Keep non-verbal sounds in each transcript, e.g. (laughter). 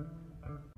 Música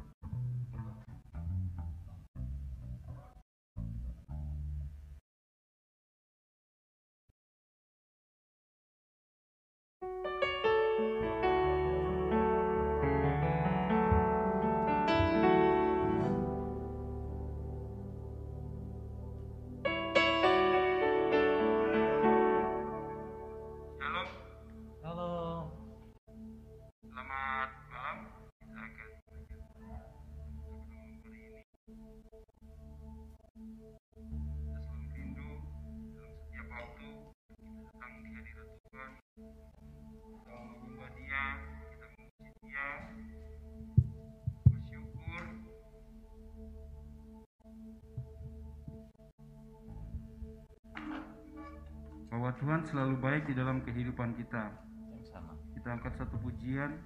Bahwa Tuhan selalu baik di dalam kehidupan kita. Yang sama. Kita angkat satu pujian.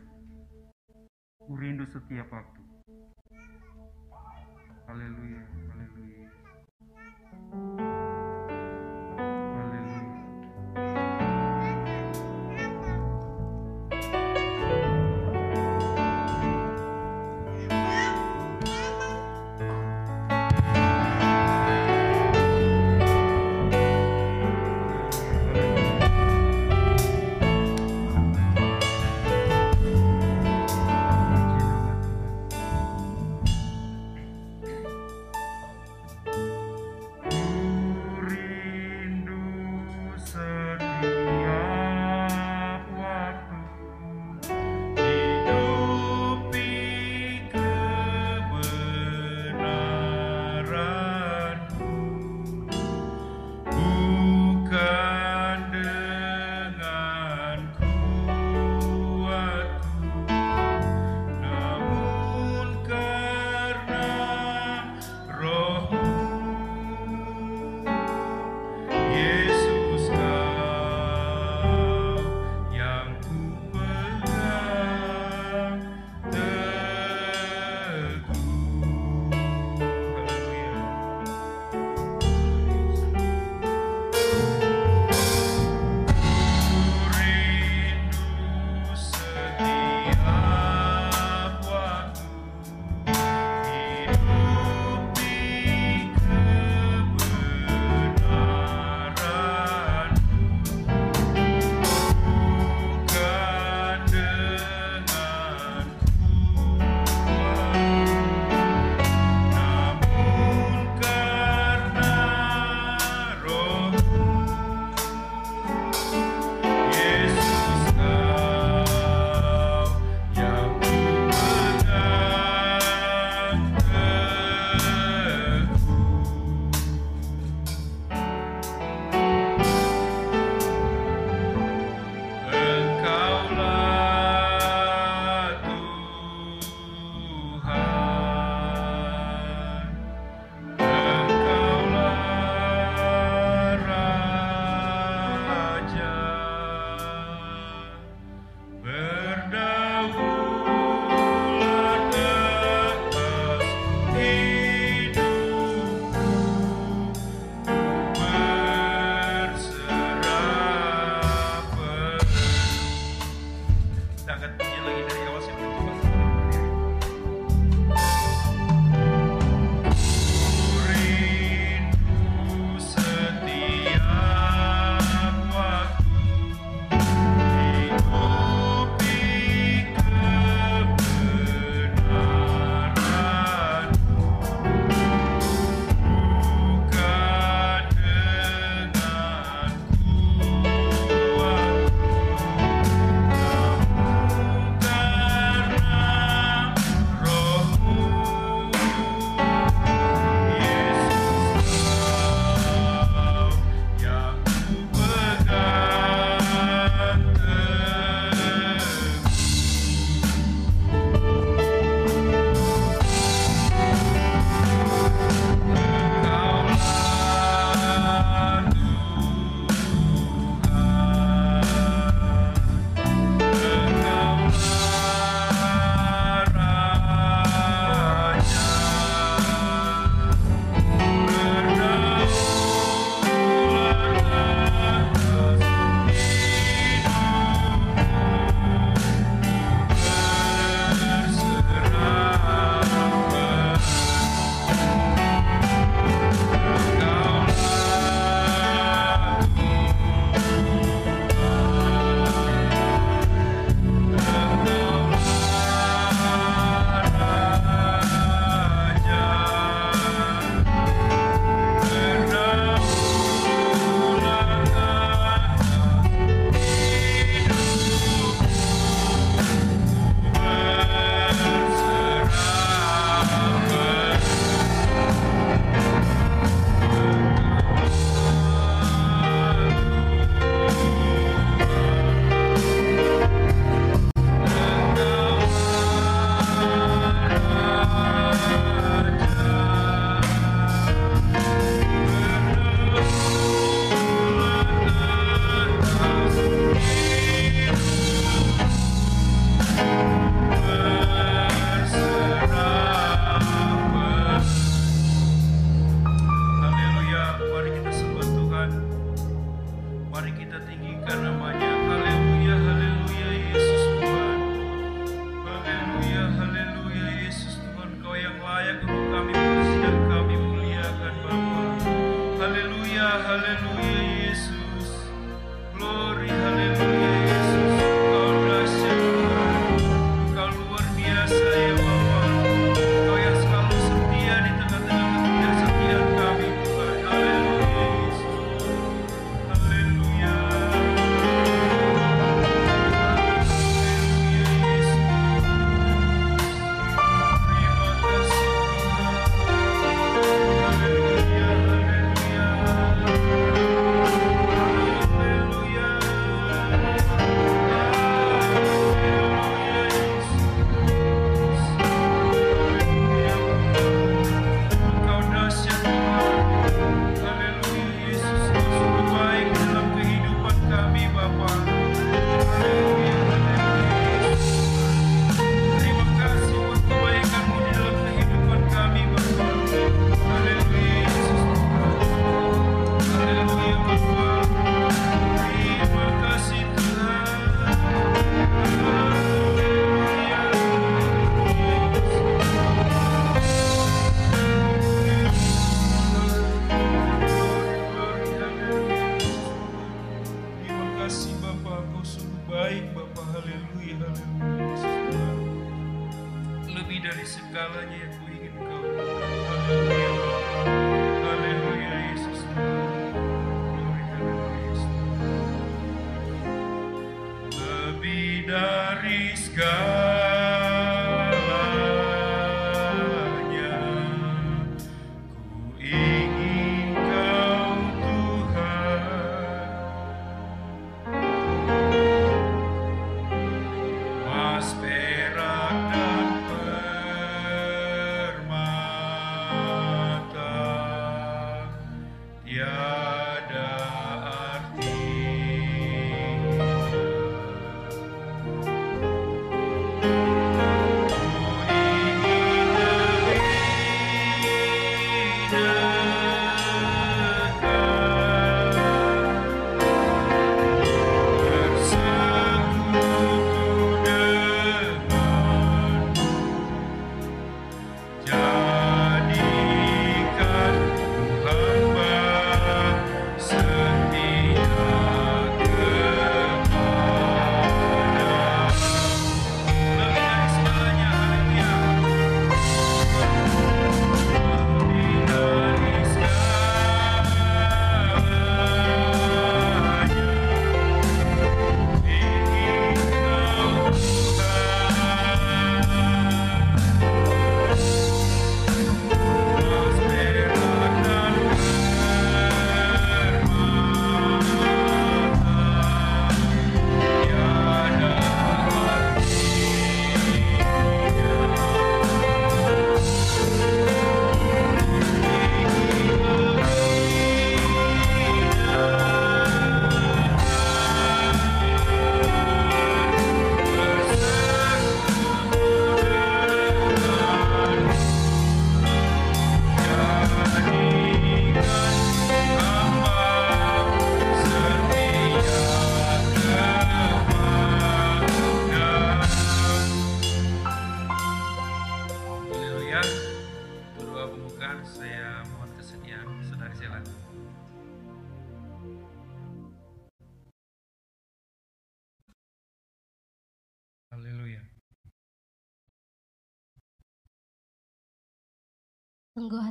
Ku rindu setiap waktu. Haleluya,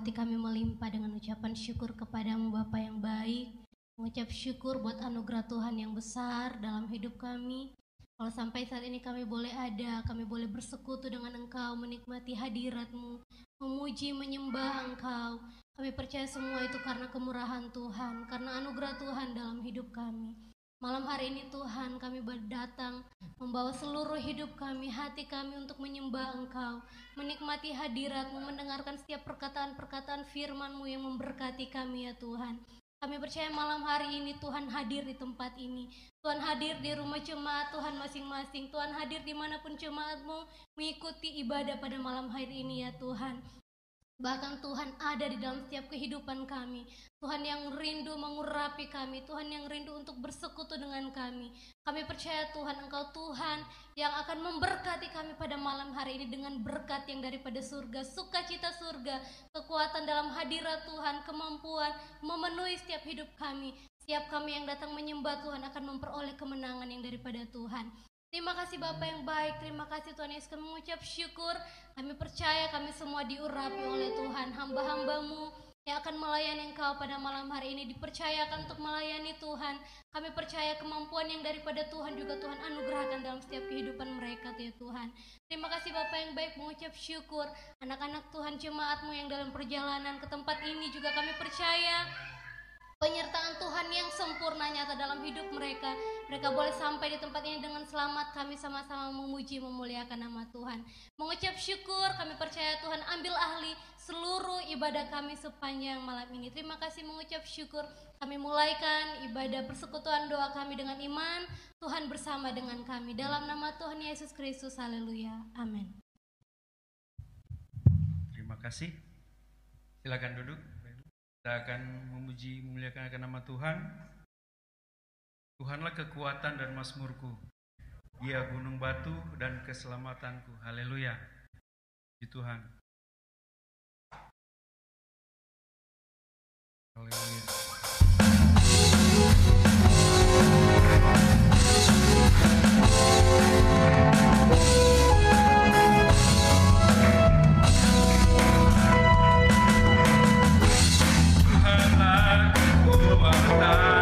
hati kami melimpah dengan ucapan syukur kepadamu Bapa yang baik. Mengucap syukur buat anugerah Tuhan yang besar dalam hidup kami. Kalau sampai saat ini kami boleh ada, kami boleh bersekutu dengan Engkau, menikmati hadiratmu, memuji, menyembah Engkau. Kami percaya semua itu karena kemurahan Tuhan, karena anugerah Tuhan dalam hidup kami. Malam hari ini Tuhan kami datang membawa seluruh hidup kami, hati kami untuk menyembah Engkau, menikmati hadiratmu, mendengarkan setiap perkataan-perkataan firman-Mu yang memberkati kami ya Tuhan. Kami percaya malam hari ini Tuhan hadir di tempat ini. Tuhan hadir di rumah jemaat Tuhan masing-masing. Tuhan hadir di mana pun jemaatmu mengikuti ibadah pada malam hari ini ya Tuhan. Bahkan Tuhan ada di dalam setiap kehidupan kami. Tuhan yang rindu mengurapi kami, Tuhan yang rindu untuk bersekutu dengan kami. Kami percaya Tuhan, Engkau Tuhan yang akan memberkati kami pada malam hari ini dengan berkat yang daripada surga, sukacita surga, kekuatan dalam hadirat Tuhan, kemampuan memenuhi setiap hidup kami. Setiap kami yang datang menyembah Tuhan akan memperoleh kemenangan yang daripada Tuhan. Terima kasih Bapak yang baik, terima kasih Tuhan Yesus kami mengucap syukur. Kami percaya kami semua diurapi oleh Tuhan. Hamba-hambamu yang akan melayani Engkau pada malam hari ini Dipercayakan untuk melayani Tuhan. Kami percaya kemampuan yang daripada Tuhan juga Tuhan anugerahkan dalam setiap kehidupan mereka ya Tuhan. Terima kasih Bapak yang baik mengucap syukur. Anak-anak Tuhan jemaatmu yang dalam perjalanan ke tempat ini juga kami percaya penyertaan Tuhan yang sempurna nyata dalam hidup mereka. Mereka boleh sampai di tempat ini dengan selamat. Kami sama-sama memuji memuliakan nama Tuhan. Mengucap syukur, kami percaya Tuhan ambil ahli seluruh ibadah kami sepanjang malam ini. Terima kasih mengucap syukur. Kami mulaikan ibadah persekutuan doa kami dengan iman. Tuhan bersama dengan kami. Dalam nama Tuhan Yesus Kristus. Haleluya. Amin. Terima kasih. Silakan duduk. Kita akan memuji memuliakan akan nama Tuhan. Tuhanlah kekuatan dan masmurku. Dia gunung batu dan keselamatanku. Haleluya. Puji Tuhan. Haleluya. Kekuatan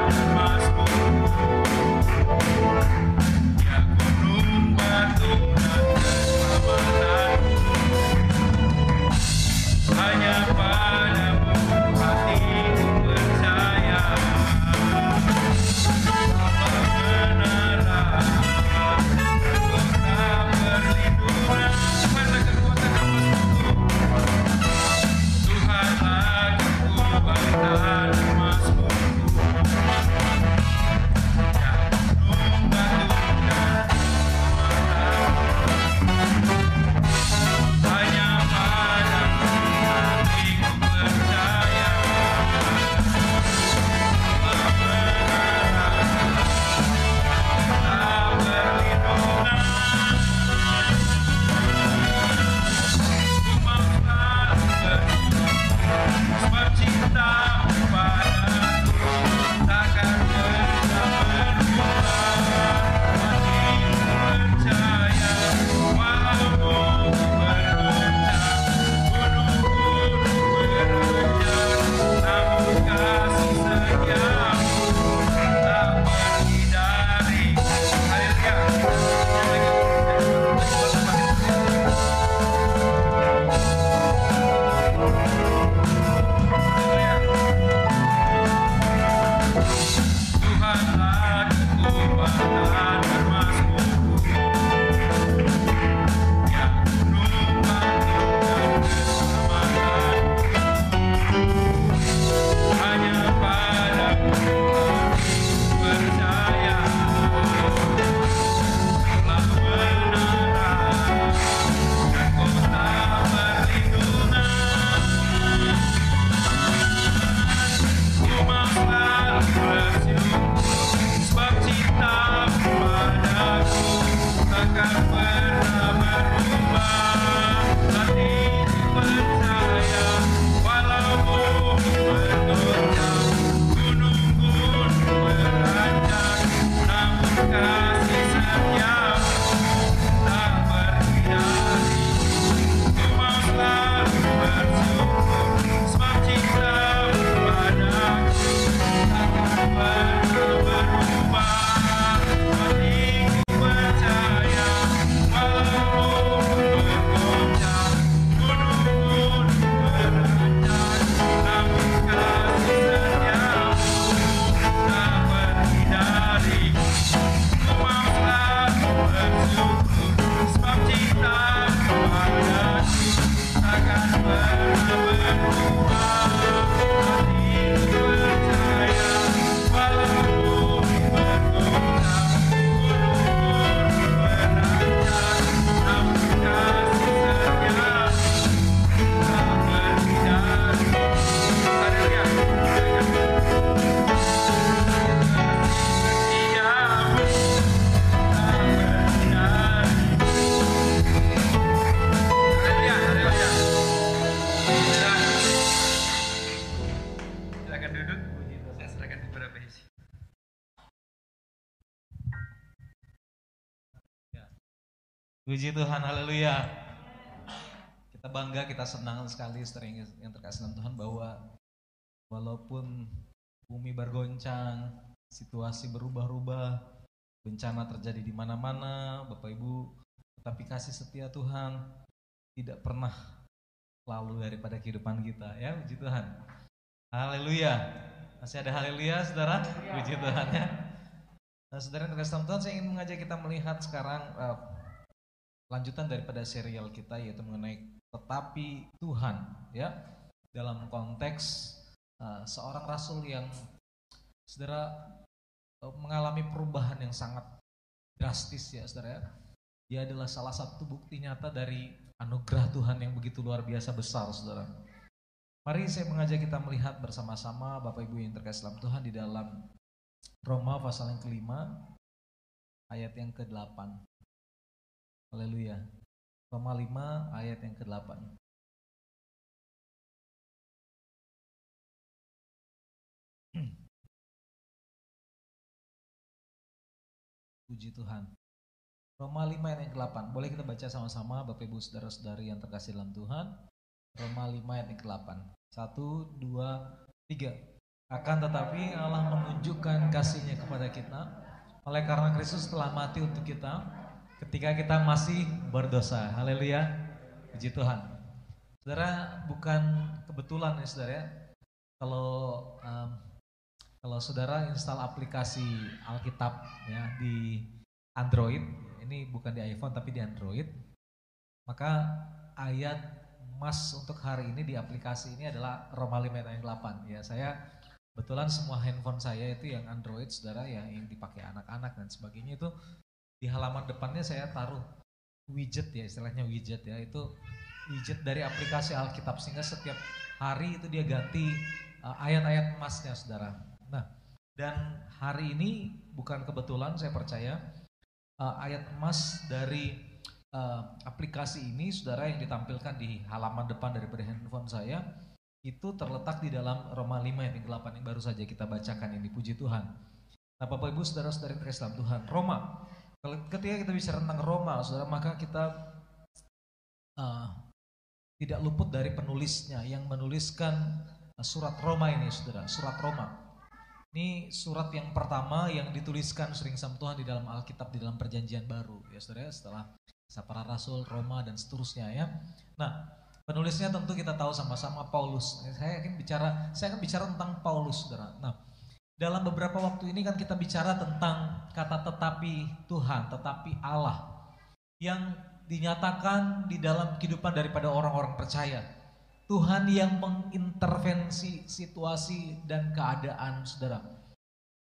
kita senang sekali sering yang terkasih dalam Tuhan bahwa walaupun bumi bergoncang, situasi berubah-ubah, bencana terjadi di mana-mana, Bapak Ibu, tetapi kasih setia Tuhan tidak pernah lalu daripada kehidupan kita ya, puji Tuhan. Haleluya. Masih ada haleluya, Saudara? Puji Tuhan ya. Nah, Saudara yang terkasih Tuhan, saya ingin mengajak kita melihat sekarang uh, lanjutan daripada serial kita yaitu mengenai tetapi Tuhan ya dalam konteks uh, seorang rasul yang saudara uh, mengalami perubahan yang sangat drastis ya saudara ya. Dia adalah salah satu bukti nyata dari anugerah Tuhan yang begitu luar biasa besar saudara. Mari saya mengajak kita melihat bersama-sama Bapak Ibu yang terkasih dalam Tuhan di dalam Roma pasal yang kelima ayat yang ke-8. Haleluya. Roma 5 ayat yang ke-8. (clears throat) Puji Tuhan. Roma 5 ayat yang ke-8. Boleh kita baca sama-sama Bapak Ibu Saudara-saudari yang terkasih dalam Tuhan. Roma 5 ayat yang ke-8. 1 2 3. Akan tetapi Allah menunjukkan kasihnya kepada kita oleh karena Kristus telah mati untuk kita ketika kita masih berdosa. Haleluya. Puji Tuhan. Saudara, bukan kebetulan ya saudara ya. Kalau um, kalau saudara install aplikasi Alkitab ya di Android, ini bukan di iPhone tapi di Android, maka ayat mas untuk hari ini di aplikasi ini adalah Roma 5 ayat 8. Ya, saya betulan semua handphone saya itu yang Android saudara ya yang dipakai anak-anak dan sebagainya itu di halaman depannya saya taruh widget ya istilahnya widget ya itu widget dari aplikasi Alkitab sehingga setiap hari itu dia ganti uh, ayat-ayat emasnya saudara. Nah dan hari ini bukan kebetulan saya percaya uh, ayat emas dari uh, aplikasi ini saudara yang ditampilkan di halaman depan daripada handphone saya itu terletak di dalam Roma 5 ayat 8 yang baru saja kita bacakan ini puji Tuhan. Nah Bapak Ibu saudara-saudari Islam Tuhan Roma ketika kita bicara tentang Roma, saudara, maka kita uh, tidak luput dari penulisnya yang menuliskan uh, surat Roma ini, saudara, surat Roma. Ini surat yang pertama yang dituliskan sering sama Tuhan di dalam Alkitab di dalam Perjanjian Baru, ya saudara. Setelah para rasul Roma dan seterusnya ya. Nah, penulisnya tentu kita tahu sama-sama Paulus. Saya akan bicara, saya akan bicara tentang Paulus, saudara. Nah, dalam beberapa waktu ini kan kita bicara tentang kata tetapi Tuhan, tetapi Allah yang dinyatakan di dalam kehidupan daripada orang-orang percaya. Tuhan yang mengintervensi situasi dan keadaan saudara.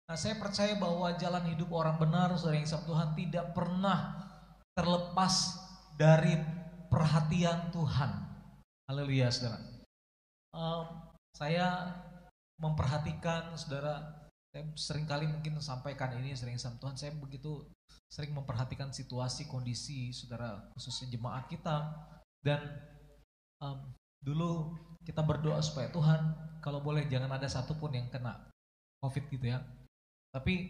Nah saya percaya bahwa jalan hidup orang benar saudara yang Tuhan tidak pernah terlepas dari perhatian Tuhan. Haleluya saudara. Uh, saya memperhatikan saudara saya sering kali mungkin sampaikan ini sering sama Tuhan saya begitu sering memperhatikan situasi kondisi saudara khususnya jemaat kita. Dan um, dulu kita berdoa supaya Tuhan kalau boleh jangan ada satupun yang kena covid gitu ya. Tapi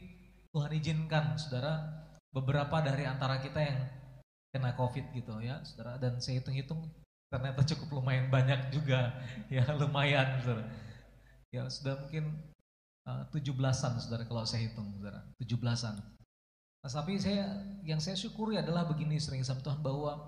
Tuhan izinkan saudara beberapa dari antara kita yang kena covid gitu ya saudara. Dan saya hitung-hitung ternyata cukup lumayan banyak juga. (laughs) Ya lumayan saudara. Ya sudah mungkin tujuh belasan saudara kalau saya hitung saudara. Tujuh belasan. Nah, tapi saya yang saya syukuri adalah begini sering sama Tuhan bahwa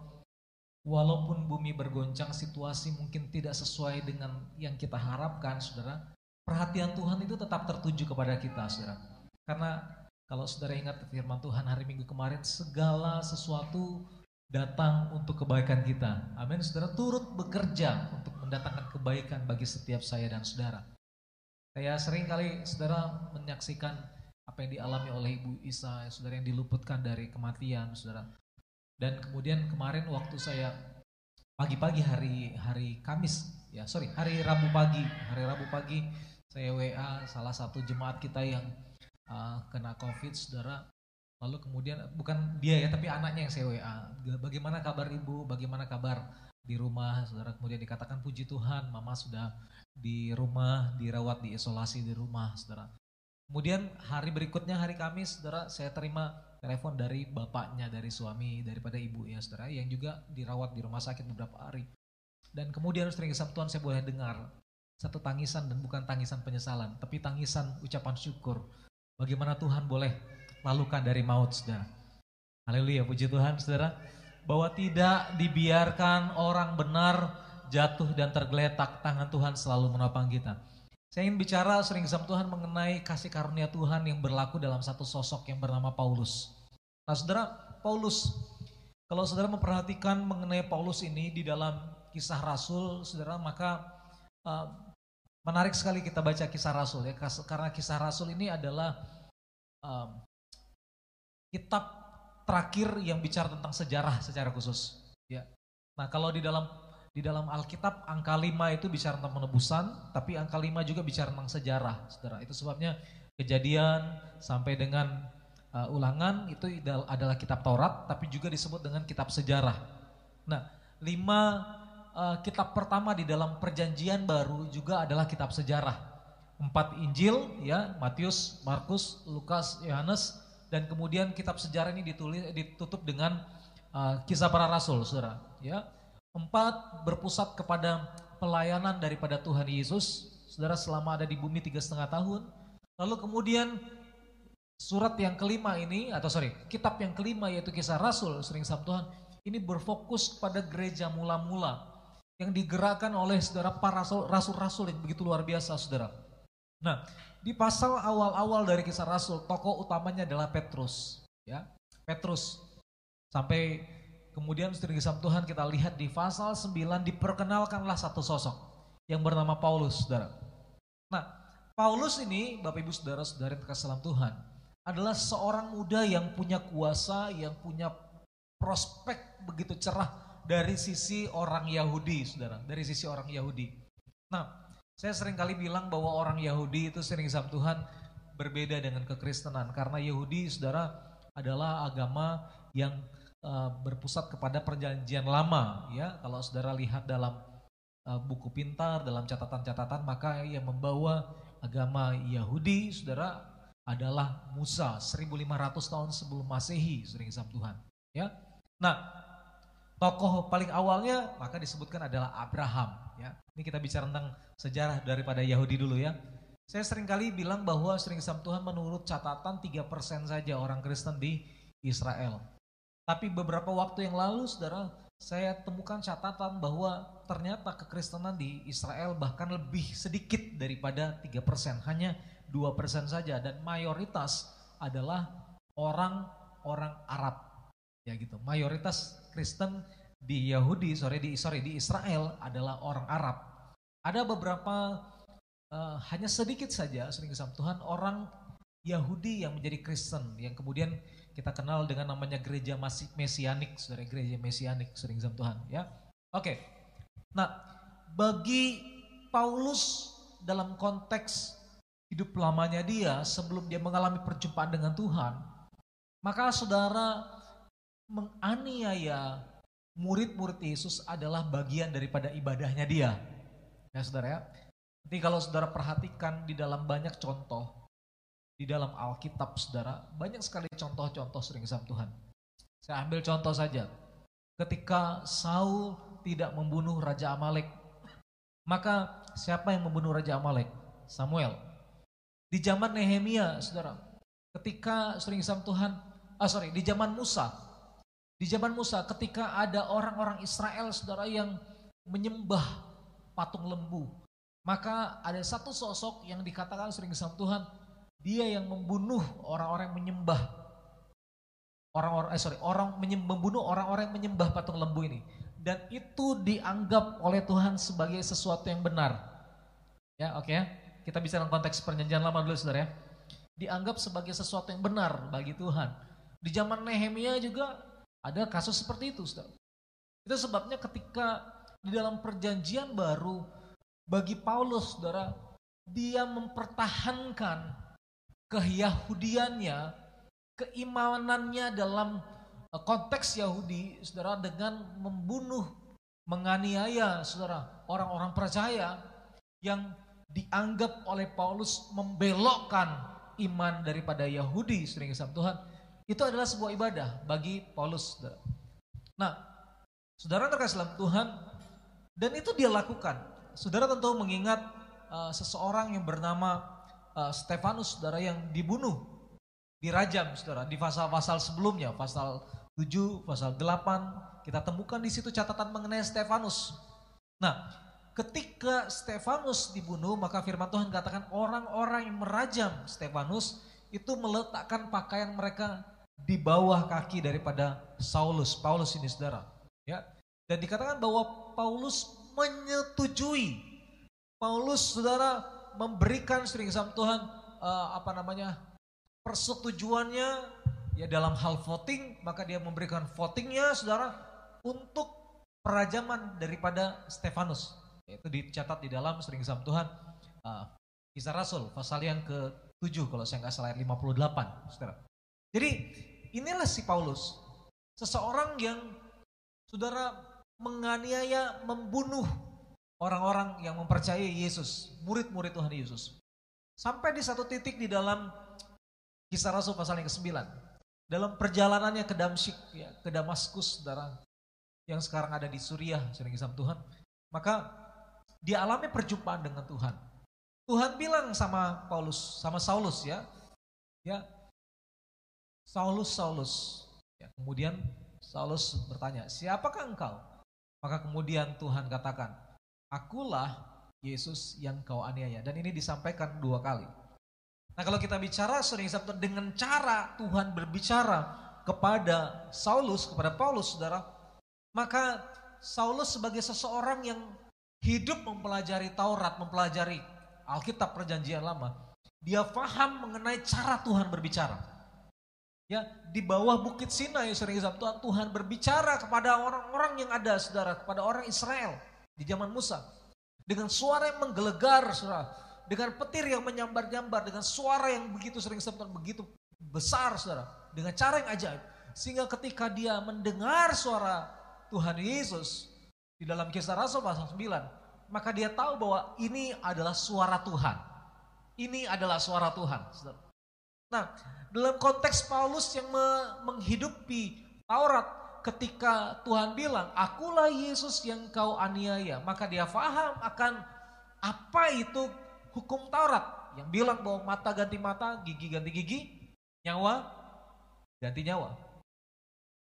walaupun bumi bergoncang situasi mungkin tidak sesuai dengan yang kita harapkan saudara perhatian Tuhan itu tetap tertuju kepada kita saudara. Karena kalau saudara ingat firman Tuhan hari Minggu kemarin segala sesuatu datang untuk kebaikan kita. Amin saudara. Turut bekerja untuk mendatangkan kebaikan bagi setiap saya dan saudara saya sering kali saudara menyaksikan apa yang dialami oleh Ibu Isa, saudara yang diluputkan dari kematian, saudara. Dan kemudian kemarin waktu saya pagi-pagi hari hari Kamis, ya sorry hari Rabu pagi, hari Rabu pagi saya WA salah satu jemaat kita yang uh, kena COVID, saudara. Lalu kemudian bukan dia ya, tapi anaknya yang saya WA. Bagaimana kabar ibu? Bagaimana kabar di rumah? Saudara kemudian dikatakan puji Tuhan, mama sudah di rumah, dirawat, diisolasi di rumah, saudara. Kemudian hari berikutnya hari Kamis, saudara, saya terima telepon dari bapaknya, dari suami, daripada ibu ya saudara, yang juga dirawat di rumah sakit beberapa hari. Dan kemudian sering kesam Tuhan saya boleh dengar satu tangisan dan bukan tangisan penyesalan, tapi tangisan ucapan syukur. Bagaimana Tuhan boleh lalukan dari maut, saudara. Haleluya, puji Tuhan, saudara. Bahwa tidak dibiarkan orang benar jatuh dan tergeletak, tangan Tuhan selalu menopang kita. Saya ingin bicara sering sama Tuhan mengenai kasih karunia Tuhan yang berlaku dalam satu sosok yang bernama Paulus. Nah saudara, Paulus, kalau saudara memperhatikan mengenai Paulus ini di dalam kisah Rasul, saudara, maka uh, menarik sekali kita baca kisah Rasul ya, karena kisah Rasul ini adalah um, kitab terakhir yang bicara tentang sejarah secara khusus. Ya. Nah kalau di dalam di dalam Alkitab angka 5 itu bicara tentang penebusan, tapi angka 5 juga bicara tentang sejarah, saudara. Itu sebabnya kejadian sampai dengan uh, ulangan itu adalah kitab Taurat, tapi juga disebut dengan kitab sejarah. Nah, lima uh, kitab pertama di dalam perjanjian baru juga adalah kitab sejarah. Empat Injil, ya Matius, Markus, Lukas, Yohanes, dan kemudian kitab sejarah ini ditulis ditutup dengan uh, kisah para rasul, saudara. Ya, Empat, berpusat kepada pelayanan daripada Tuhan Yesus, saudara selama ada di bumi tiga setengah tahun. Lalu kemudian surat yang kelima ini, atau sorry, kitab yang kelima yaitu kisah Rasul, sering sama Tuhan, ini berfokus pada gereja mula-mula yang digerakkan oleh saudara para rasul-rasul yang begitu luar biasa, saudara. Nah, di pasal awal-awal dari kisah Rasul, tokoh utamanya adalah Petrus, ya. Petrus sampai Kemudian studi kisah Tuhan kita lihat di pasal 9 diperkenalkanlah satu sosok yang bernama Paulus, saudara. Nah, Paulus ini, Bapak Ibu Saudara-saudara yang terkasih Tuhan, adalah seorang muda yang punya kuasa, yang punya prospek begitu cerah dari sisi orang Yahudi, saudara, dari sisi orang Yahudi. Nah, saya sering kali bilang bahwa orang Yahudi itu sering sama Tuhan berbeda dengan kekristenan, karena Yahudi, saudara, adalah agama yang Eh, berpusat kepada perjanjian lama ya. Kalau saudara lihat dalam uh, buku pintar dalam catatan-catatan maka yang membawa agama Yahudi saudara adalah Musa 1500 tahun sebelum Masehi sering sama Tuhan ya. Nah tokoh paling awalnya maka disebutkan adalah Abraham ya. Ini kita bicara tentang sejarah daripada Yahudi dulu ya. Saya sering kali bilang bahwa sering sama Tuhan menurut catatan 3% saja orang Kristen di Israel tapi beberapa waktu yang lalu saudara, saya temukan catatan bahwa ternyata kekristenan di Israel bahkan lebih sedikit daripada 3%, hanya 2% saja dan mayoritas adalah orang-orang Arab. Ya gitu. Mayoritas Kristen di Yahudi, sorry di sorry di Israel adalah orang Arab. Ada beberapa uh, hanya sedikit saja sering kesam Tuhan orang Yahudi yang menjadi Kristen yang kemudian kita kenal dengan namanya gereja mesianik, saudara gereja mesianik sering sama Tuhan ya. Oke. Nah, bagi Paulus dalam konteks hidup lamanya dia sebelum dia mengalami perjumpaan dengan Tuhan, maka saudara menganiaya murid-murid Yesus adalah bagian daripada ibadahnya dia. Ya saudara ya. Jadi kalau saudara perhatikan di dalam banyak contoh di dalam Alkitab saudara banyak sekali contoh-contoh sering sama Tuhan. Saya ambil contoh saja. Ketika Saul tidak membunuh Raja Amalek, maka siapa yang membunuh Raja Amalek? Samuel. Di zaman Nehemia, saudara, ketika sering sama Tuhan, ah sorry, di zaman Musa, di zaman Musa ketika ada orang-orang Israel, saudara yang menyembah patung lembu, maka ada satu sosok yang dikatakan sering sama Tuhan, dia yang membunuh orang-orang yang menyembah. Orang-orang eh sorry orang membunuh orang-orang yang menyembah patung lembu ini. Dan itu dianggap oleh Tuhan sebagai sesuatu yang benar. Ya oke okay, ya. Kita bisa dalam konteks perjanjian lama dulu saudara ya. Dianggap sebagai sesuatu yang benar bagi Tuhan. Di zaman Nehemia juga ada kasus seperti itu saudara. Itu sebabnya ketika di dalam perjanjian baru bagi Paulus saudara dia mempertahankan keyahudiannya, keimanannya dalam eh, konteks Yahudi, saudara, dengan membunuh, menganiaya, saudara, orang-orang percaya yang dianggap oleh Paulus membelokkan iman daripada Yahudi, sering sama Tuhan, itu adalah sebuah ibadah bagi Paulus. Saudara. Nah, saudara terkasih dalam Tuhan, dan itu dia lakukan. Saudara tentu mengingat uh, seseorang yang bernama uh, Stefanus, saudara yang dibunuh, dirajam, saudara, di pasal-pasal sebelumnya, pasal 7, pasal 8, kita temukan di situ catatan mengenai Stefanus. Nah, ketika Stefanus dibunuh, maka firman Tuhan katakan orang-orang yang merajam Stefanus itu meletakkan pakaian mereka di bawah kaki daripada Saulus, Paulus ini saudara. Ya, dan dikatakan bahwa Paulus menyetujui. Paulus saudara memberikan sering sama Tuhan uh, apa namanya persetujuannya ya dalam hal voting maka dia memberikan votingnya saudara untuk perajaman daripada Stefanus itu dicatat di dalam sering sama Tuhan uh, Kisah Rasul pasal yang ke-7 kalau saya nggak salah 58 saudara. Jadi inilah si Paulus, seseorang yang saudara menganiaya, membunuh orang-orang yang mempercayai Yesus, murid-murid Tuhan Yesus. Sampai di satu titik di dalam kisah Rasul pasal yang ke-9. Dalam perjalanannya ke Damsyik, ya, ke Damaskus, saudara, yang sekarang ada di Suriah, sering Tuhan. Maka dia alami perjumpaan dengan Tuhan. Tuhan bilang sama Paulus, sama Saulus ya, ya Saulus, Saulus. Ya, kemudian Saulus bertanya, siapakah engkau? Maka kemudian Tuhan katakan, akulah Yesus yang kau aniaya. Dan ini disampaikan dua kali. Nah kalau kita bicara sering sabtu dengan cara Tuhan berbicara kepada Saulus, kepada Paulus saudara, maka Saulus sebagai seseorang yang hidup mempelajari Taurat, mempelajari Alkitab perjanjian lama, dia faham mengenai cara Tuhan berbicara. Ya, di bawah bukit Sinai sering Tuhan, Tuhan berbicara kepada orang-orang yang ada, saudara, kepada orang Israel di zaman Musa. Dengan suara yang menggelegar, saudara. Dengan petir yang menyambar-nyambar, dengan suara yang begitu sering Tuhan, begitu besar, saudara. Dengan cara yang ajaib. Sehingga ketika dia mendengar suara Tuhan Yesus di dalam kisah Rasul pasal 9, maka dia tahu bahwa ini adalah suara Tuhan. Ini adalah suara Tuhan. Saudara. Nah, dalam konteks Paulus yang menghidupi Taurat ketika Tuhan bilang, akulah Yesus yang kau aniaya. Maka dia faham akan apa itu hukum Taurat. Yang bilang bahwa mata ganti mata, gigi ganti gigi, nyawa ganti nyawa.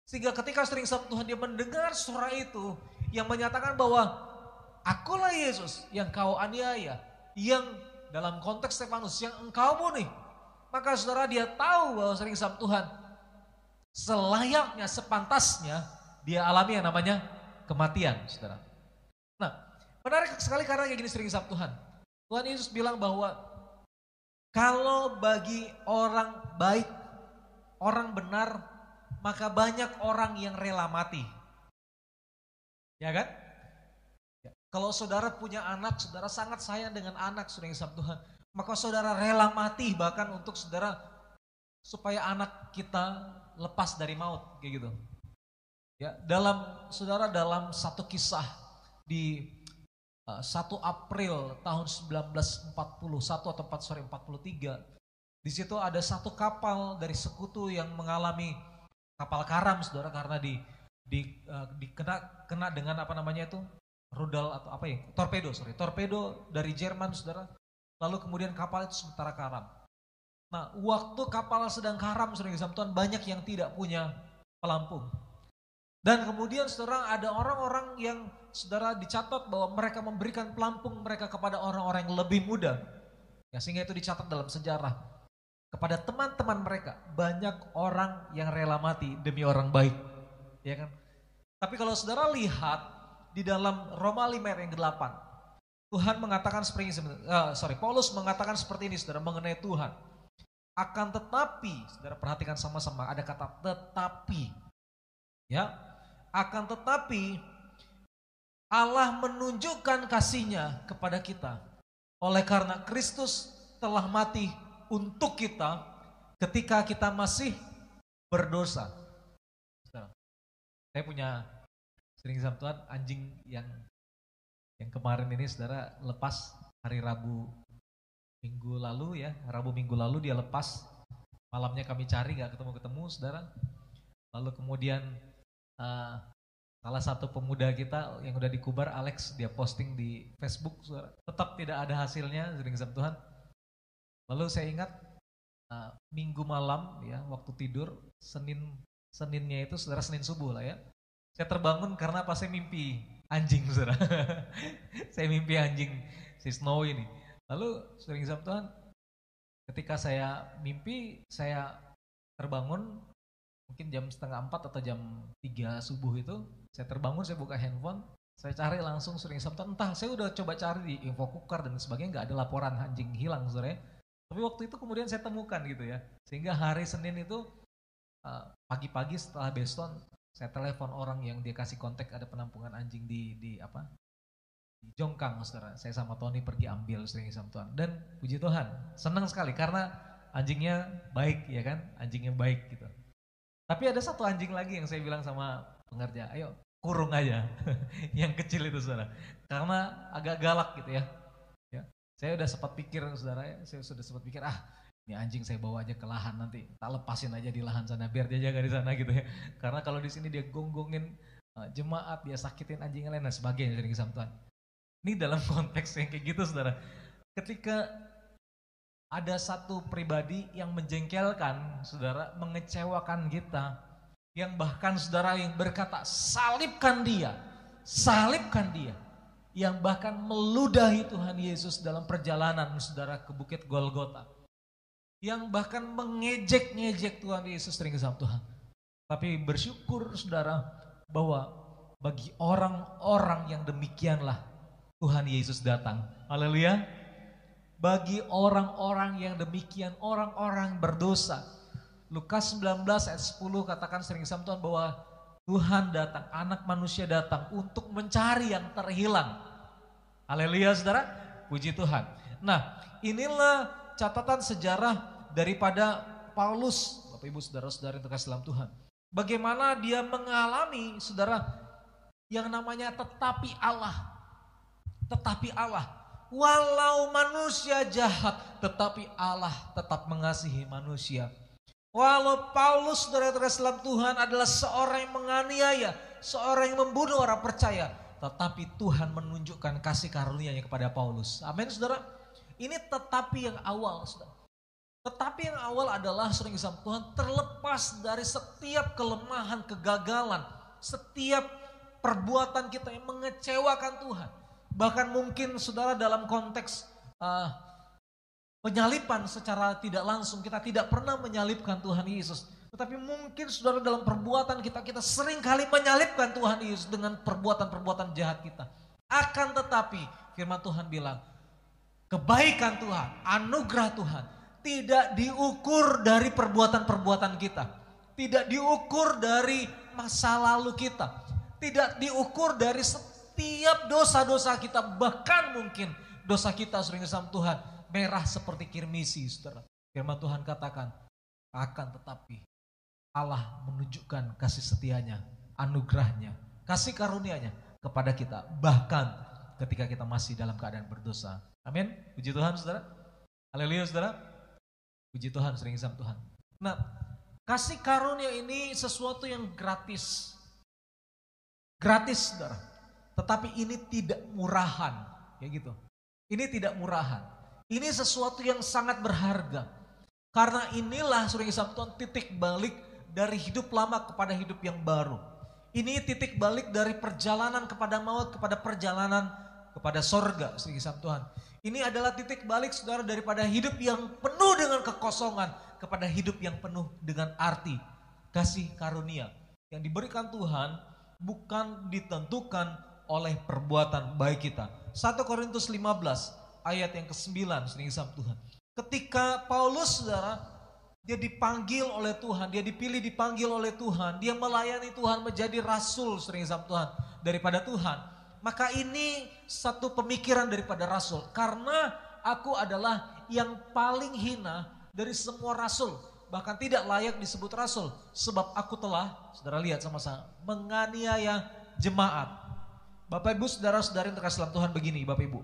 Sehingga ketika sering sama Tuhan dia mendengar suara itu yang menyatakan bahwa akulah Yesus yang kau aniaya. Yang dalam konteks Stefanus yang engkau bunuh maka saudara dia tahu bahwa sering sama Tuhan. Selayaknya, sepantasnya dia alami yang namanya kematian saudara. Nah menarik sekali karena kayak gini sering sama Tuhan. Tuhan Yesus bilang bahwa kalau bagi orang baik, orang benar, maka banyak orang yang rela mati. Ya kan? Ya. Kalau saudara punya anak, saudara sangat sayang dengan anak, sering sama Tuhan maka saudara rela mati bahkan untuk saudara supaya anak kita lepas dari maut kayak gitu. Ya, dalam saudara dalam satu kisah di uh, eh, 1 April tahun 1941 atau 4 sorry 43 di situ ada satu kapal dari sekutu yang mengalami kapal karam saudara karena di di, uh, dikena kena dengan apa namanya itu rudal atau apa ya torpedo sorry torpedo dari Jerman saudara Lalu kemudian kapal itu sementara karam. Nah, waktu kapal sedang karam, sering Tuhan, banyak yang tidak punya pelampung. Dan kemudian saudara ada orang-orang yang saudara dicatat bahwa mereka memberikan pelampung mereka kepada orang-orang yang lebih muda. Ya, sehingga itu dicatat dalam sejarah. Kepada teman-teman mereka, banyak orang yang rela mati demi orang baik. Ya kan? Tapi kalau saudara lihat di dalam Roma 5 ayat yang ke-8, Tuhan mengatakan seperti ini, uh, sorry, Paulus mengatakan seperti ini, saudara, mengenai Tuhan. Akan tetapi, saudara perhatikan sama-sama, ada kata tetapi. Ya, akan tetapi Allah menunjukkan kasihnya kepada kita. Oleh karena Kristus telah mati untuk kita ketika kita masih berdosa. Saya punya sering Tuhan anjing yang yang kemarin ini saudara lepas hari Rabu minggu lalu ya, Rabu minggu lalu dia lepas malamnya kami cari nggak ketemu-ketemu, saudara. Lalu kemudian uh, salah satu pemuda kita yang udah dikubar Alex dia posting di Facebook, saudara. Tetap tidak ada hasilnya, sering sama Tuhan. Lalu saya ingat uh, minggu malam ya waktu tidur Senin Seninnya itu saudara Senin subuh lah ya. Saya terbangun karena pas saya mimpi anjing saudara. (laughs) saya mimpi anjing si Snow ini. Lalu sering sama Tuhan, ketika saya mimpi, saya terbangun mungkin jam setengah empat atau jam tiga subuh itu, saya terbangun, saya buka handphone, saya cari langsung sering sama Tuhan. Entah, saya udah coba cari di info cooker dan sebagainya, nggak ada laporan anjing hilang saudara. Tapi waktu itu kemudian saya temukan gitu ya. Sehingga hari Senin itu eh, pagi-pagi setelah Beston saya telepon orang yang dia kasih kontak ada penampungan anjing di di apa Jongkang saudara. Saya sama Tony pergi ambil sering sama Tuhan dan puji Tuhan senang sekali karena anjingnya baik ya kan anjingnya baik gitu. Tapi ada satu anjing lagi yang saya bilang sama pengerja, ayo kurung aja (laughs) yang kecil itu saudara karena agak galak gitu ya saya udah sempat pikir saudara ya, saya sudah sempat pikir ah ini anjing saya bawa aja ke lahan nanti, tak lepasin aja di lahan sana biar dia jaga di sana gitu ya. Karena kalau di sini dia gonggongin uh, jemaat, dia sakitin anjing lain dan sebagainya dari Tuhan. Ini dalam (laughs) konteks yang kayak gitu saudara. Ketika ada satu pribadi yang menjengkelkan saudara, mengecewakan kita, yang bahkan saudara yang berkata salibkan dia, salibkan dia yang bahkan meludahi Tuhan Yesus dalam perjalanan saudara ke Bukit Golgota. Yang bahkan mengejek-ngejek Tuhan Yesus sering sama Tuhan. Tapi bersyukur saudara bahwa bagi orang-orang yang demikianlah Tuhan Yesus datang. Haleluya. Bagi orang-orang yang demikian, orang-orang berdosa. Lukas 19 ayat 10 katakan sering sama Tuhan bahwa Tuhan datang, anak manusia datang untuk mencari yang terhilang. Haleluya saudara, puji Tuhan. Nah inilah catatan sejarah daripada Paulus, Bapak Ibu saudara-saudara yang terkasih dalam Tuhan. Bagaimana dia mengalami saudara yang namanya tetapi Allah. Tetapi Allah. Walau manusia jahat, tetapi Allah tetap mengasihi manusia. Walau Paulus saudara dalam Tuhan adalah seorang yang menganiaya, seorang yang membunuh orang percaya, tetapi Tuhan menunjukkan kasih karunia-Nya kepada Paulus. Amin, saudara. Ini tetapi yang awal, saudara. Tetapi yang awal adalah sering sama Tuhan terlepas dari setiap kelemahan, kegagalan, setiap perbuatan kita yang mengecewakan Tuhan. Bahkan mungkin saudara dalam konteks uh, penyalipan secara tidak langsung kita tidak pernah menyalipkan Tuhan Yesus. Tetapi mungkin saudara dalam perbuatan kita, kita sering kali menyalipkan Tuhan Yesus dengan perbuatan-perbuatan jahat kita. Akan tetapi firman Tuhan bilang, kebaikan Tuhan, anugerah Tuhan tidak diukur dari perbuatan-perbuatan kita. Tidak diukur dari masa lalu kita. Tidak diukur dari setiap dosa-dosa kita. Bahkan mungkin dosa kita sering sama Tuhan merah seperti kirmisi, saudara. Firman Tuhan katakan, akan tetapi Allah menunjukkan kasih setianya, anugerahnya, kasih karunia-Nya kepada kita. Bahkan ketika kita masih dalam keadaan berdosa. Amin. Puji Tuhan saudara. Haleluya saudara. Puji Tuhan, sering sama Tuhan. Nah, kasih karunia ini sesuatu yang gratis. Gratis saudara. Tetapi ini tidak murahan. Ya gitu. Ini tidak murahan. Ini sesuatu yang sangat berharga. Karena inilah sering Tuhan titik balik dari hidup lama kepada hidup yang baru. Ini titik balik dari perjalanan kepada maut kepada perjalanan kepada sorga sering Tuhan. Ini adalah titik balik saudara daripada hidup yang penuh dengan kekosongan kepada hidup yang penuh dengan arti kasih karunia yang diberikan Tuhan bukan ditentukan oleh perbuatan baik kita. 1 Korintus 15 ayat yang ke-9 sering sama Tuhan. Ketika Paulus saudara, dia dipanggil oleh Tuhan, dia dipilih dipanggil oleh Tuhan, dia melayani Tuhan menjadi rasul sering sama Tuhan daripada Tuhan. Maka ini satu pemikiran daripada rasul. Karena aku adalah yang paling hina dari semua rasul. Bahkan tidak layak disebut rasul. Sebab aku telah, saudara lihat sama-sama, menganiaya jemaat. Bapak ibu saudara-saudara yang terkasih dalam Tuhan begini Bapak ibu.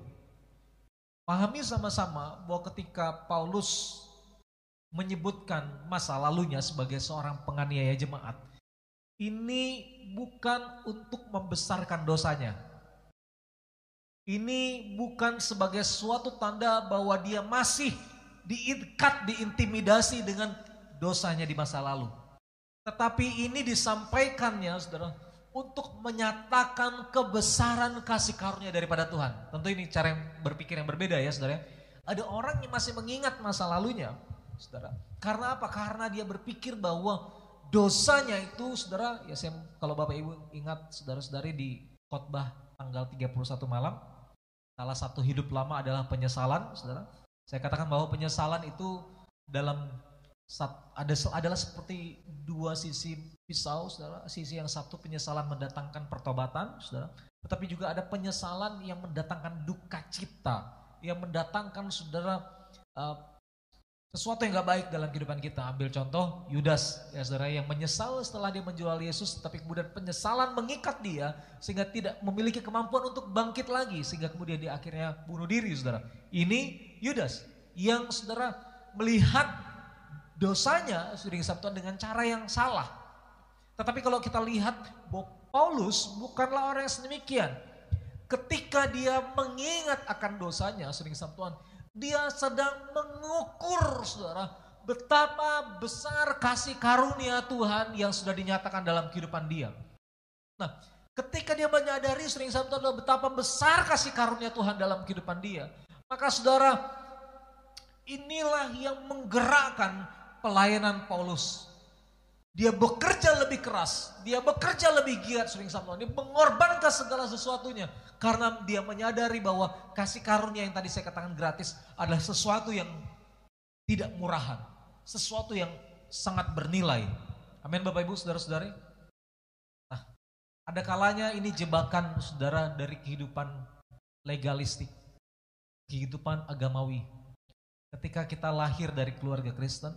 Pahami sama-sama bahwa ketika Paulus menyebutkan masa lalunya sebagai seorang penganiaya jemaat, ini bukan untuk membesarkan dosanya. Ini bukan sebagai suatu tanda bahwa dia masih diikat, diintimidasi dengan dosanya di masa lalu. Tetapi ini disampaikannya saudara untuk menyatakan kebesaran kasih karunia daripada Tuhan. Tentu ini cara yang berpikir yang berbeda ya saudara. Ada orang yang masih mengingat masa lalunya saudara. Karena apa? Karena dia berpikir bahwa dosanya itu saudara, ya saya kalau Bapak Ibu ingat saudara-saudari di khotbah tanggal 31 malam, Salah satu hidup lama adalah penyesalan, saudara. Saya katakan bahwa penyesalan itu dalam ada adalah seperti dua sisi pisau, saudara. Sisi yang satu penyesalan mendatangkan pertobatan, saudara. Tetapi juga ada penyesalan yang mendatangkan duka cita, yang mendatangkan saudara uh, sesuatu yang gak baik dalam kehidupan kita. Ambil contoh Yudas ya saudara yang menyesal setelah dia menjual Yesus tapi kemudian penyesalan mengikat dia sehingga tidak memiliki kemampuan untuk bangkit lagi sehingga kemudian dia akhirnya bunuh diri saudara. Ini Yudas yang saudara melihat dosanya sering sabtuan dengan cara yang salah. Tetapi kalau kita lihat bahwa Paulus bukanlah orang yang sedemikian. Ketika dia mengingat akan dosanya sering sabtuan, dia sedang mengukur saudara betapa besar kasih karunia Tuhan yang sudah dinyatakan dalam kehidupan dia. Nah, ketika dia menyadari sering satu adalah betapa besar kasih karunia Tuhan dalam kehidupan dia, maka saudara inilah yang menggerakkan pelayanan Paulus. Dia bekerja lebih keras, dia bekerja lebih giat sering sama dia mengorbankan segala sesuatunya karena dia menyadari bahwa kasih karunia yang tadi saya katakan gratis adalah sesuatu yang tidak murahan, sesuatu yang sangat bernilai. Amin Bapak Ibu, Saudara-saudari. Nah, ada kalanya ini jebakan saudara dari kehidupan legalistik, kehidupan agamawi. Ketika kita lahir dari keluarga Kristen,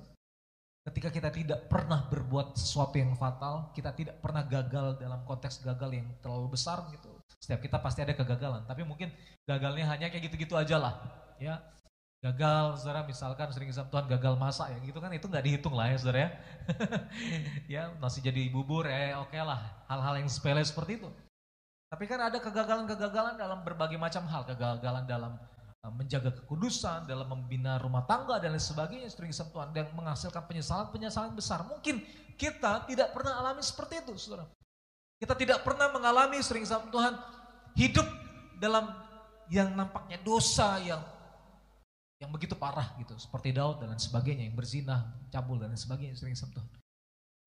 Ketika kita tidak pernah berbuat sesuatu yang fatal, kita tidak pernah gagal dalam konteks gagal yang terlalu besar gitu. Setiap kita pasti ada kegagalan, tapi mungkin gagalnya hanya kayak gitu-gitu aja lah. Ya, gagal saudara misalkan sering sama Tuhan gagal masak ya gitu kan itu nggak dihitung lah ya saudara ya (laughs) ya masih jadi bubur ya oke okay lah hal-hal yang sepele seperti itu tapi kan ada kegagalan-kegagalan dalam berbagai macam hal kegagalan dalam Eh, menjaga kekudusan, dalam membina rumah tangga dan lain sebagainya, sering Tuhan dan menghasilkan penyesalan-penyesalan besar. Mungkin kita tidak pernah alami seperti itu, saudara. Kita tidak pernah mengalami sering Tuhan hidup dalam yang nampaknya dosa yang yang begitu parah gitu, seperti Daud dan lain sebagainya yang berzina, cabul dan lain sebagainya sering Tuhan.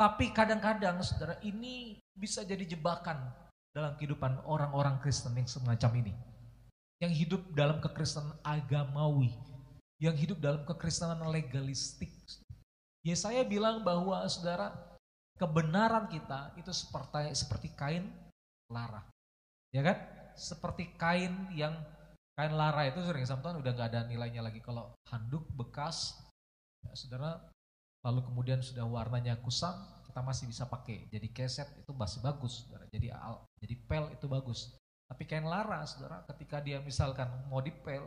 Tapi kadang-kadang saudara ini bisa jadi jebakan dalam kehidupan orang-orang Kristen yang semacam ini yang hidup dalam kekristenan agamawi, yang hidup dalam kekristenan legalistik. Ya saya bilang bahwa saudara, kebenaran kita itu seperti seperti kain lara. Ya kan? Seperti kain yang kain lara itu sering sampai udah gak ada nilainya lagi. Kalau handuk bekas, ya saudara, lalu kemudian sudah warnanya kusam, kita masih bisa pakai. Jadi keset itu masih bagus, saudara. Jadi al, jadi pel itu bagus. Tapi kain lara, saudara, ketika dia misalkan mau dipel,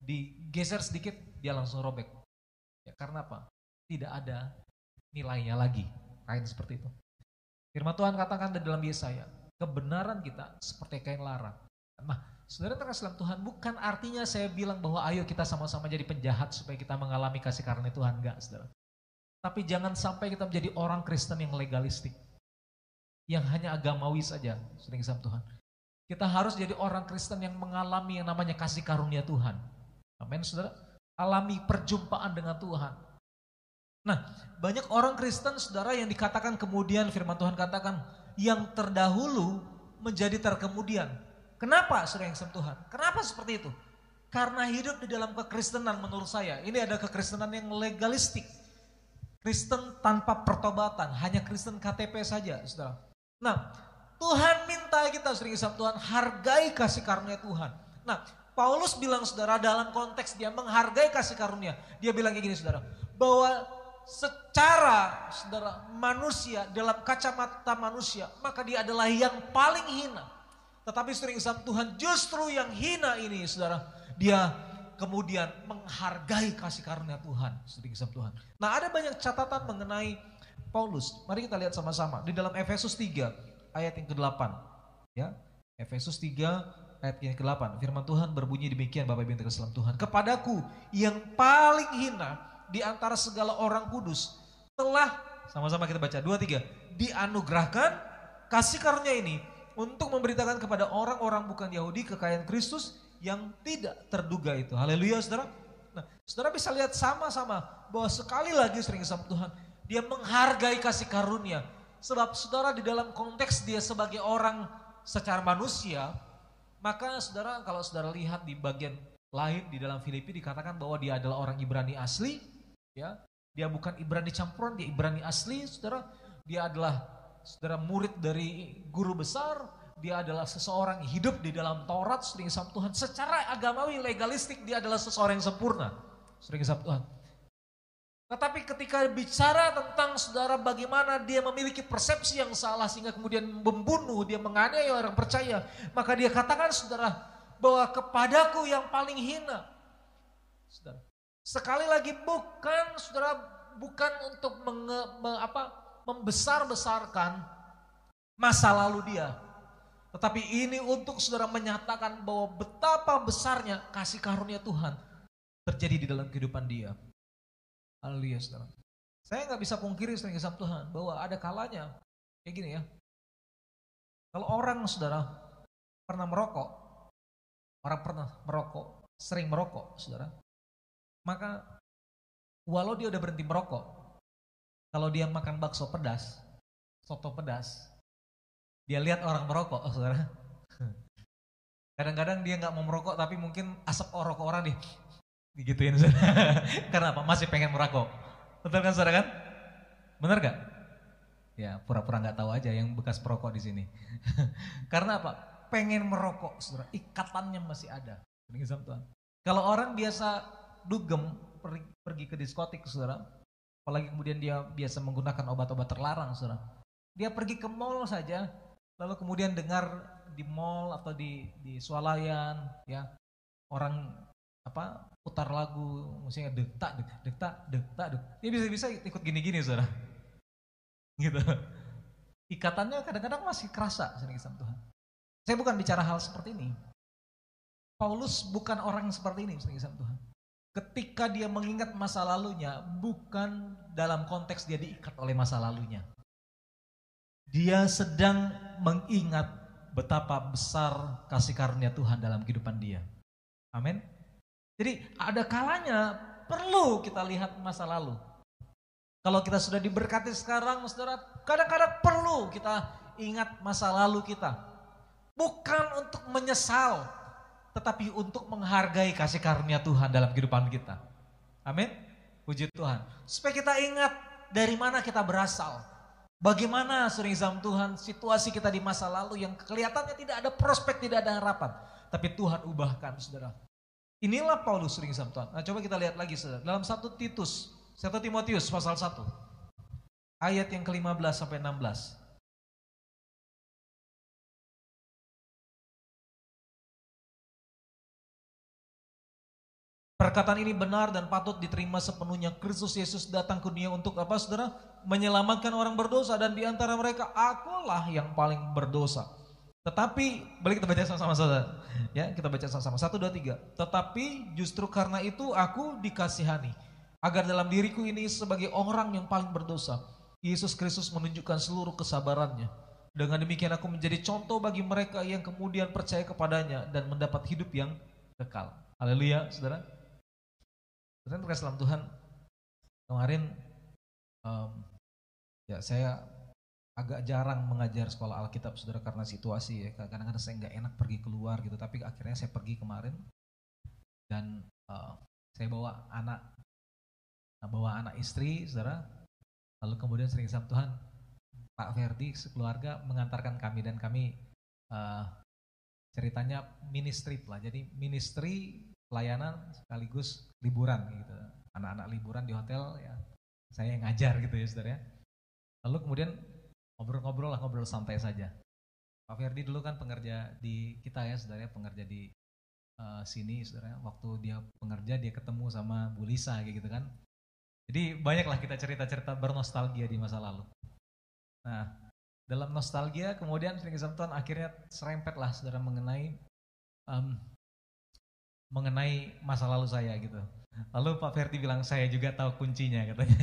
digeser sedikit, dia langsung robek. Ya, karena apa? Tidak ada nilainya lagi, kain seperti itu. Firman Tuhan katakan di dalam Yesaya, kebenaran kita seperti kain lara. Nah, saudara terkasih dalam Tuhan, bukan artinya saya bilang bahwa ayo kita sama-sama jadi penjahat supaya kita mengalami kasih karunia Tuhan, enggak, saudara. Tapi jangan sampai kita menjadi orang Kristen yang legalistik. Yang hanya agamawi saja, sering sama Tuhan. Kita harus jadi orang Kristen yang mengalami yang namanya kasih karunia Tuhan. Amin, saudara. Alami perjumpaan dengan Tuhan. Nah, banyak orang Kristen, saudara, yang dikatakan kemudian firman Tuhan katakan, yang terdahulu menjadi terkemudian. Kenapa, saudara yang Tuhan? Kenapa seperti itu? Karena hidup di dalam kekristenan menurut saya, ini ada kekristenan yang legalistik. Kristen tanpa pertobatan, hanya Kristen KTP saja, saudara. Nah, Tuhan minta kita sering sama Tuhan hargai kasih karunia Tuhan. Nah, Paulus bilang saudara dalam konteks dia menghargai kasih karunia. Dia bilang kayak gini saudara, bahwa secara saudara manusia dalam kacamata manusia, maka dia adalah yang paling hina. Tetapi sering sama Tuhan justru yang hina ini saudara, dia kemudian menghargai kasih karunia Tuhan, sering sama Tuhan. Nah ada banyak catatan mengenai Paulus. Mari kita lihat sama-sama di dalam Efesus 3 ayat yang ke-8. Ya, Efesus 3 ayat yang ke-8. Firman Tuhan berbunyi demikian Bapak Ibu yang terkasih Tuhan. Kepadaku yang paling hina di antara segala orang kudus telah sama-sama kita baca dua tiga dianugerahkan kasih karunia ini untuk memberitakan kepada orang-orang bukan Yahudi kekayaan Kristus yang tidak terduga itu. Haleluya saudara. Nah, saudara bisa lihat sama-sama bahwa sekali lagi sering sama Tuhan, dia menghargai kasih karunia. Sebab saudara di dalam konteks dia sebagai orang secara manusia, maka saudara kalau saudara lihat di bagian lain di dalam Filipi dikatakan bahwa dia adalah orang Ibrani asli, ya. Dia bukan Ibrani campuran, dia Ibrani asli, saudara. Dia adalah saudara murid dari guru besar, dia adalah seseorang hidup di dalam Taurat, sering sama Tuhan. Secara agamawi, legalistik, dia adalah seseorang yang sempurna. Sering sama Tuhan. Tetapi ketika bicara tentang saudara bagaimana dia memiliki persepsi yang salah sehingga kemudian membunuh, dia menganiaya orang percaya. Maka dia katakan saudara bahwa kepadaku yang paling hina. Saudara. Sekali lagi bukan saudara bukan untuk menge, me, apa, membesar-besarkan masa lalu dia. Tetapi ini untuk saudara menyatakan bahwa betapa besarnya kasih karunia Tuhan terjadi di dalam kehidupan dia. Haleluya saudara. Saya nggak bisa pungkiri sering sama Tuhan bahwa ada kalanya kayak gini ya. Kalau orang saudara pernah merokok, orang pernah merokok, sering merokok saudara, maka walau dia udah berhenti merokok, kalau dia makan bakso pedas, soto pedas, dia lihat orang merokok, saudara. (laughs) Kadang-kadang dia nggak mau merokok tapi mungkin asap rokok orang nih digituin saudara. (laughs) Karena apa? Masih pengen merokok. Betul kan saudara kan? Benar gak? Ya pura-pura nggak tahu aja yang bekas perokok di sini. (laughs) Karena apa? Pengen merokok, saudara. Ikatannya masih ada. Tuhan. Kalau orang biasa dugem pergi, pergi ke diskotik, saudara. Apalagi kemudian dia biasa menggunakan obat-obat terlarang, saudara. Dia pergi ke mall saja, lalu kemudian dengar di mall atau di di swalayan ya orang apa putar lagu musiknya detak detak detak detak dek. Dia bisa bisa ikut gini gini saudara. Gitu. Ikatannya kadang-kadang masih kerasa sering sama Tuhan. Saya bukan bicara hal seperti ini. Paulus bukan orang seperti ini sering sama Tuhan. Ketika dia mengingat masa lalunya bukan dalam konteks dia diikat oleh masa lalunya. Dia sedang mengingat betapa besar kasih karunia Tuhan dalam kehidupan dia. Amin. Jadi ada kalanya perlu kita lihat masa lalu. Kalau kita sudah diberkati sekarang, saudara, kadang-kadang perlu kita ingat masa lalu kita. Bukan untuk menyesal, tetapi untuk menghargai kasih karunia Tuhan dalam kehidupan kita. Amin. Puji Tuhan. Supaya kita ingat dari mana kita berasal Bagaimana sering Tuhan situasi kita di masa lalu yang kelihatannya tidak ada prospek, tidak ada harapan. Tapi Tuhan ubahkan saudara. Inilah Paulus sering Tuhan. Nah coba kita lihat lagi saudara. Dalam satu Titus, satu Timotius pasal 1. Ayat yang ke-15 sampai 16. Perkataan ini benar dan patut diterima sepenuhnya. Kristus Yesus datang ke dunia untuk apa saudara? Menyelamatkan orang berdosa dan di antara mereka akulah yang paling berdosa. Tetapi, balik kita baca sama-sama saudara. Ya, kita baca sama-sama. Satu, dua, tiga. Tetapi justru karena itu aku dikasihani. Agar dalam diriku ini sebagai orang yang paling berdosa. Yesus Kristus menunjukkan seluruh kesabarannya. Dengan demikian aku menjadi contoh bagi mereka yang kemudian percaya kepadanya dan mendapat hidup yang kekal. Haleluya, saudara. Saudara terkasih dalam Tuhan, kemarin um, ya saya agak jarang mengajar sekolah Alkitab saudara karena situasi ya kadang-kadang saya nggak enak pergi keluar gitu tapi akhirnya saya pergi kemarin dan uh, saya bawa anak nah, bawa anak istri saudara lalu kemudian sering sama Tuhan Pak Ferdi sekeluarga mengantarkan kami dan kami uh, ceritanya ministry lah jadi ministry pelayanan sekaligus liburan gitu. Anak-anak liburan di hotel ya saya yang ngajar gitu ya saudara ya. Lalu kemudian ngobrol-ngobrol lah ngobrol santai saja. Pak Ferdi dulu kan pengerja di kita ya saudara pengerja di eh, sini saudara waktu dia pengerja dia ketemu sama Bu Lisa kayak gitu kan. Jadi banyaklah kita cerita-cerita bernostalgia di masa lalu. Nah dalam nostalgia kemudian sering Tuhan akhirnya serempet lah saudara mengenai em, mengenai masa lalu saya gitu Lalu Pak Ferdi bilang saya juga tahu kuncinya katanya.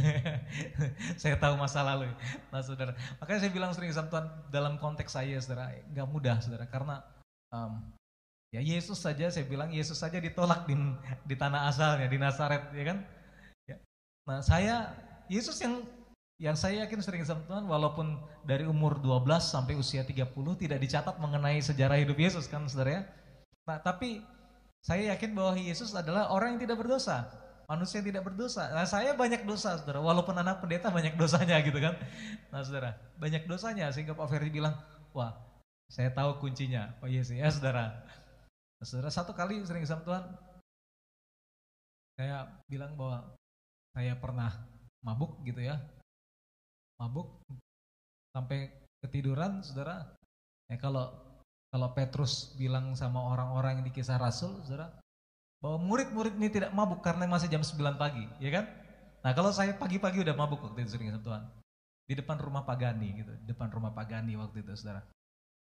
(laughs) saya tahu masa lalu. Nah saudara, makanya saya bilang sering sama Tuhan dalam konteks saya saudara, nggak mudah saudara karena um, ya Yesus saja saya bilang Yesus saja ditolak di, di tanah asalnya di Nazaret ya kan. Ya. Nah saya Yesus yang yang saya yakin sering sama Tuhan walaupun dari umur 12 sampai usia 30 tidak dicatat mengenai sejarah hidup Yesus kan saudara ya. Nah tapi saya yakin bahwa Yesus adalah orang yang tidak berdosa, manusia yang tidak berdosa. Nah, saya banyak dosa, saudara. Walaupun anak pendeta banyak dosanya gitu kan. Nah, saudara, banyak dosanya sehingga Pak Ferdi bilang, wah, saya tahu kuncinya. Oh iya sih, ya saudara. Nah, saudara, satu kali sering sama Tuhan, saya bilang bahwa saya pernah mabuk gitu ya. Mabuk sampai ketiduran, saudara. Ya kalau kalau Petrus bilang sama orang-orang yang di kisah Rasul, saudara, bahwa murid-murid ini tidak mabuk karena masih jam 9 pagi, ya kan? Nah kalau saya pagi-pagi udah mabuk waktu itu sering Tuhan. Di depan rumah Pak Gani gitu, di depan rumah Pak Gani waktu itu saudara.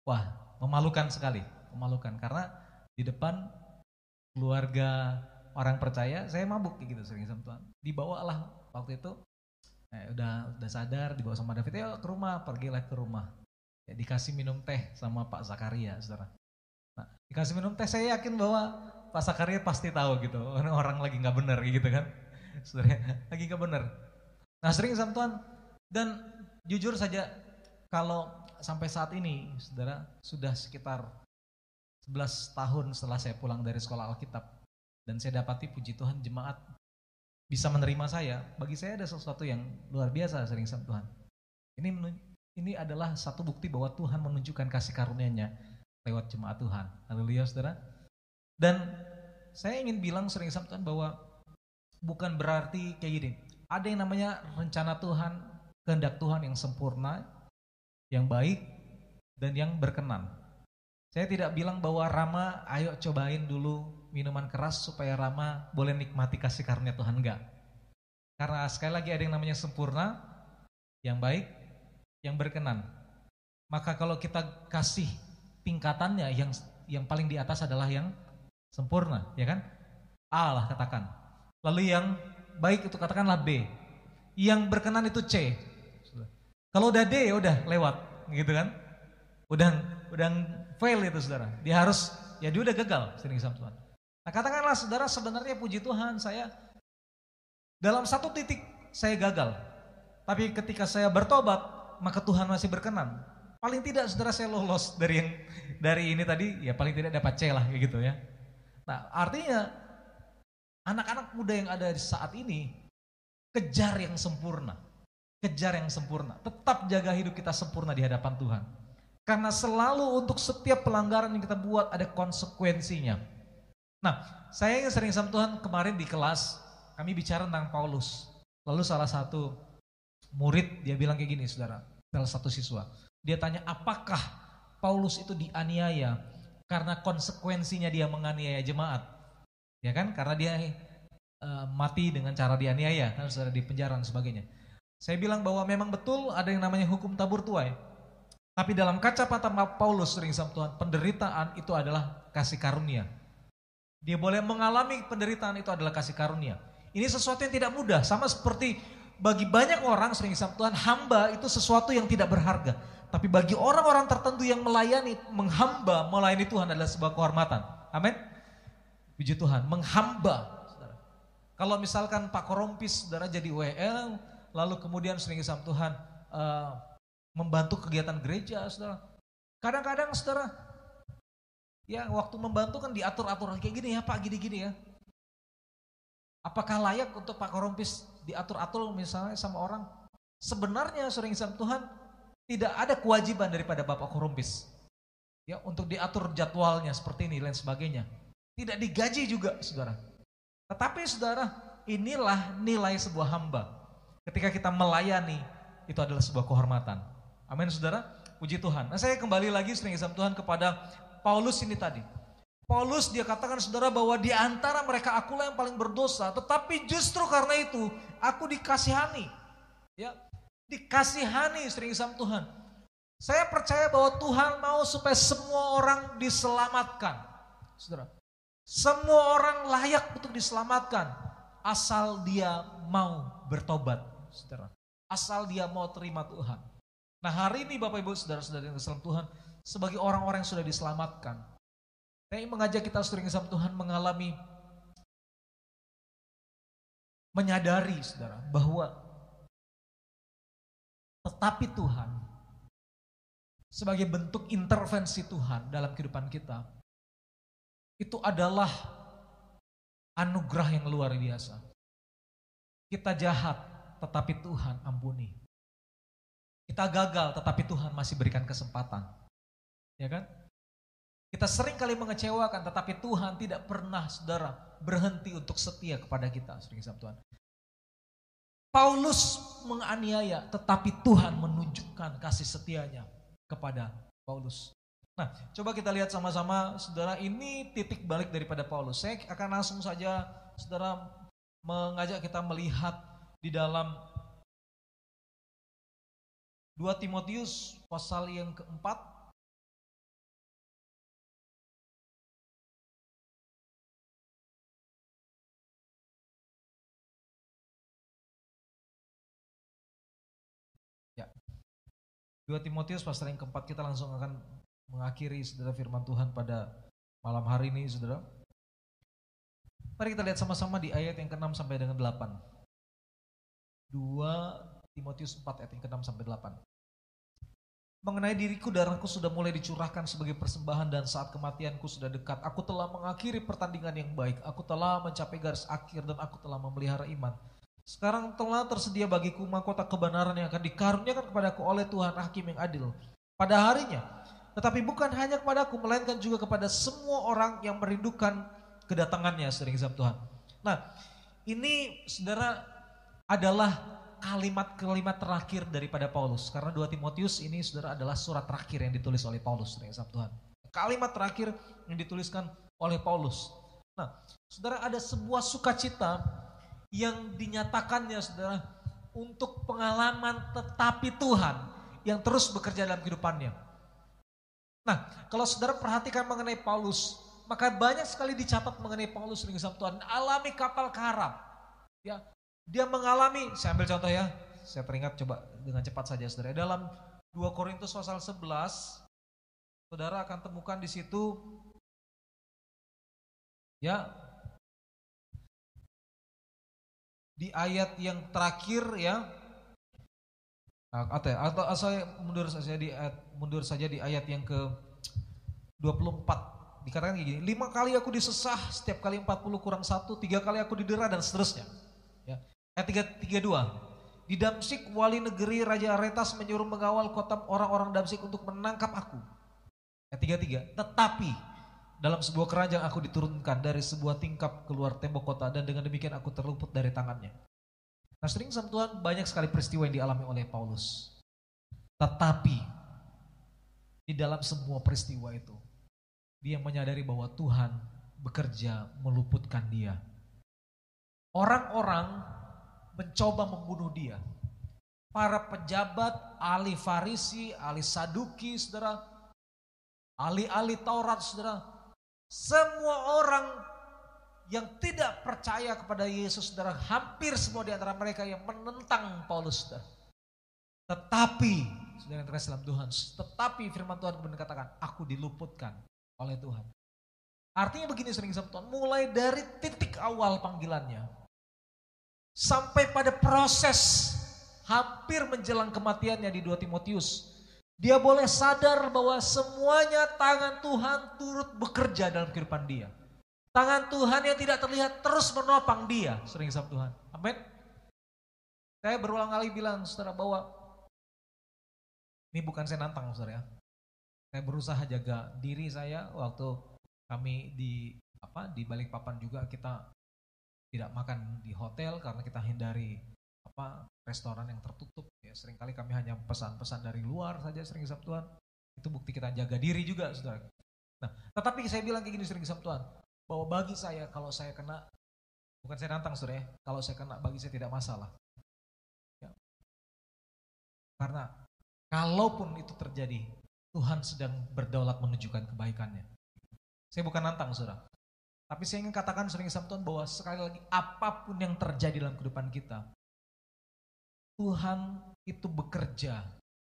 Wah memalukan sekali, memalukan karena di depan keluarga orang percaya saya mabuk gitu sering sama Tuhan. Dibawalah waktu itu, eh, udah udah sadar dibawa sama David, ya ke rumah, pergilah ke rumah. Ya, dikasih minum teh sama Pak Zakaria, saudara. Nah, dikasih minum teh, saya yakin bahwa Pak Zakaria pasti tahu gitu, orang lagi nggak benar gitu kan, (laughs) saudara, lagi nggak benar. Nah, sering sama Tuhan dan jujur saja kalau sampai saat ini, saudara, sudah sekitar 11 tahun setelah saya pulang dari sekolah Alkitab dan saya dapati puji Tuhan jemaat bisa menerima saya, bagi saya ada sesuatu yang luar biasa sering sama Tuhan. Ini ini adalah satu bukti bahwa Tuhan menunjukkan kasih karunia-Nya lewat jemaat Tuhan. Haleluya saudara. Dan saya ingin bilang sering sama Tuhan bahwa bukan berarti kayak gini. Ada yang namanya rencana Tuhan, kehendak Tuhan yang sempurna, yang baik, dan yang berkenan. Saya tidak bilang bahwa Rama ayo cobain dulu minuman keras supaya Rama boleh nikmati kasih karunia Tuhan. Enggak. Karena sekali lagi ada yang namanya sempurna, yang baik, yang berkenan. Maka kalau kita kasih tingkatannya yang yang paling di atas adalah yang sempurna, ya kan? A lah katakan. Lalu yang baik itu katakanlah B. Yang berkenan itu C. Kalau udah D ya udah lewat, gitu kan? Udah udah fail itu saudara. Dia harus ya dia udah gagal sering sama. Nah katakanlah saudara sebenarnya puji Tuhan saya dalam satu titik saya gagal. Tapi ketika saya bertobat maka Tuhan masih berkenan. Paling tidak saudara saya lolos dari yang dari ini tadi, ya paling tidak dapat C lah gitu ya. Nah artinya anak-anak muda yang ada di saat ini kejar yang sempurna, kejar yang sempurna, tetap jaga hidup kita sempurna di hadapan Tuhan. Karena selalu untuk setiap pelanggaran yang kita buat ada konsekuensinya. Nah, saya yang sering sama Tuhan kemarin di kelas, kami bicara tentang Paulus. Lalu salah satu murid dia bilang kayak gini saudara, salah satu siswa. Dia tanya apakah Paulus itu dianiaya karena konsekuensinya dia menganiaya jemaat. Ya kan? Karena dia uh, mati dengan cara dianiaya kan saudara di penjara dan sebagainya. Saya bilang bahwa memang betul ada yang namanya hukum tabur tuai. Tapi dalam kacamata Paulus sering sama Tuhan, penderitaan itu adalah kasih karunia. Dia boleh mengalami penderitaan itu adalah kasih karunia. Ini sesuatu yang tidak mudah, sama seperti bagi banyak orang sering sama Tuhan, hamba itu sesuatu yang tidak berharga. Tapi bagi orang-orang tertentu yang melayani, menghamba, melayani Tuhan adalah sebuah kehormatan. Amin. Puji Tuhan, menghamba. Saudara. Kalau misalkan Pak Korompis, saudara jadi WL, lalu kemudian sering sama Tuhan, uh, membantu kegiatan gereja, saudara. Kadang-kadang, saudara, ya waktu membantu kan diatur-atur kayak gini ya Pak, gini-gini ya. Apakah layak untuk Pak Korompis diatur-atur misalnya sama orang? Sebenarnya sering sama Tuhan tidak ada kewajiban daripada Bapak Korompis. Ya, untuk diatur jadwalnya seperti ini dan sebagainya. Tidak digaji juga, Saudara. Tetapi Saudara, inilah nilai sebuah hamba. Ketika kita melayani, itu adalah sebuah kehormatan. Amin, Saudara. Puji Tuhan. Nah, saya kembali lagi sering sama Tuhan kepada Paulus ini tadi. Paulus dia katakan saudara bahwa di antara mereka akulah yang paling berdosa, tetapi justru karena itu aku dikasihani. Ya, dikasihani sering sama Tuhan. Saya percaya bahwa Tuhan mau supaya semua orang diselamatkan. Saudara, semua orang layak untuk diselamatkan asal dia mau bertobat, Saudara. Asal dia mau terima Tuhan. Nah, hari ini Bapak Ibu Saudara-saudara yang Tuhan, sebagai orang-orang yang sudah diselamatkan, saya ingin mengajak kita sering sama Tuhan mengalami menyadari saudara bahwa tetapi Tuhan sebagai bentuk intervensi Tuhan dalam kehidupan kita itu adalah anugerah yang luar biasa. Kita jahat tetapi Tuhan ampuni. Kita gagal tetapi Tuhan masih berikan kesempatan. Ya kan? Kita sering kali mengecewakan, tetapi Tuhan tidak pernah, saudara, berhenti untuk setia kepada kita. Sering Tuhan. Paulus menganiaya, tetapi Tuhan menunjukkan kasih setianya kepada Paulus. Nah, coba kita lihat sama-sama, saudara, ini titik balik daripada Paulus. Saya akan langsung saja, saudara, mengajak kita melihat di dalam 2 Timotius pasal yang keempat, 2 Timotius pasal yang keempat kita langsung akan mengakhiri saudara firman Tuhan pada malam hari ini saudara. Mari kita lihat sama-sama di ayat yang ke-6 sampai dengan 8. 2 Timotius 4 ayat yang ke-6 sampai 8. Mengenai diriku darahku sudah mulai dicurahkan sebagai persembahan dan saat kematianku sudah dekat. Aku telah mengakhiri pertandingan yang baik. Aku telah mencapai garis akhir dan aku telah memelihara iman. Sekarang telah tersedia bagiku mahkota kebenaran yang akan dikaruniakan kepadaku oleh Tuhan Hakim yang adil pada harinya. Tetapi bukan hanya kepadaku, melainkan juga kepada semua orang yang merindukan kedatangannya, sering sama Tuhan. Nah, ini saudara adalah kalimat-kalimat terakhir daripada Paulus. Karena 2 Timotius ini saudara adalah surat terakhir yang ditulis oleh Paulus, sering sama Tuhan. Kalimat terakhir yang dituliskan oleh Paulus. Nah, saudara ada sebuah sukacita yang dinyatakannya saudara untuk pengalaman tetapi Tuhan yang terus bekerja dalam kehidupannya. Nah, kalau saudara perhatikan mengenai Paulus, maka banyak sekali dicatat mengenai Paulus dengan sama Tuhan. Alami kapal karam. Ya, dia mengalami, saya ambil contoh ya, saya teringat coba dengan cepat saja saudara. Dalam 2 Korintus pasal 11, saudara akan temukan di situ ya di ayat yang terakhir ya. Atau atau saya mundur saja di ayat, mundur saja di ayat yang ke 24 dikatakan gini lima kali aku disesah setiap kali 40 kurang satu tiga kali aku didera dan seterusnya. Ya. Ayat tiga tiga dua di Damsik wali negeri Raja Aretas menyuruh mengawal kota orang-orang Damsik untuk menangkap aku. Ayat tiga tiga tetapi dalam sebuah keranjang aku diturunkan dari sebuah tingkap keluar tembok kota dan dengan demikian aku terluput dari tangannya. Nah sering sama Tuhan banyak sekali peristiwa yang dialami oleh Paulus. Tetapi di dalam semua peristiwa itu dia menyadari bahwa Tuhan bekerja meluputkan dia. Orang-orang mencoba membunuh dia. Para pejabat, ahli Farisi, ahli Saduki, saudara, ahli-ahli Taurat, saudara, semua orang yang tidak percaya kepada Yesus, saudara, hampir semua di antara mereka yang menentang Paulus, saudara. Tetapi, saudara yang terkasih dalam Tuhan, tetapi firman Tuhan kemudian katakan, aku diluputkan oleh Tuhan. Artinya begini sering sama Tuhan, mulai dari titik awal panggilannya, sampai pada proses hampir menjelang kematiannya di 2 Timotius, dia boleh sadar bahwa semuanya tangan Tuhan turut bekerja dalam kehidupan dia. Tangan Tuhan yang tidak terlihat terus menopang dia. Sering sama Tuhan. Amin. Saya berulang kali bilang saudara bahwa ini bukan saya nantang saudara ya. Saya berusaha jaga diri saya waktu kami di apa di balik papan juga kita tidak makan di hotel karena kita hindari apa restoran yang tertutup ya sering kali kami hanya pesan-pesan dari luar saja sering Sabtuan itu bukti kita jaga diri juga saudara Nah, tetapi saya bilang kayak gini sering sama Tuhan, bahwa bagi saya kalau saya kena, bukan saya nantang saudara ya, kalau saya kena bagi saya tidak masalah. Ya. Karena kalaupun itu terjadi, Tuhan sedang berdaulat menunjukkan kebaikannya. Saya bukan nantang saudara. Tapi saya ingin katakan sering sama Tuhan bahwa sekali lagi apa pun yang terjadi dalam kehidupan kita, Tuhan itu bekerja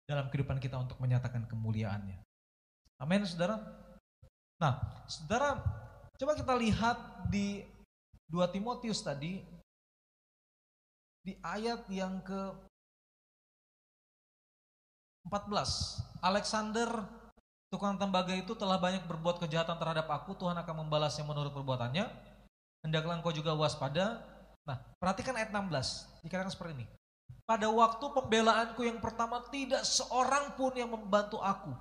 dalam kehidupan kita untuk menyatakan kemuliaannya. Amin, saudara. Nah, saudara, coba kita lihat di 2 Timotius tadi, di ayat yang ke 14. Alexander, tukang tembaga itu telah banyak berbuat kejahatan terhadap aku, Tuhan akan membalasnya menurut perbuatannya. Hendaklah engkau juga waspada. Nah, perhatikan ayat 16, dikatakan seperti ini. Pada waktu pembelaanku yang pertama tidak seorang pun yang membantu aku.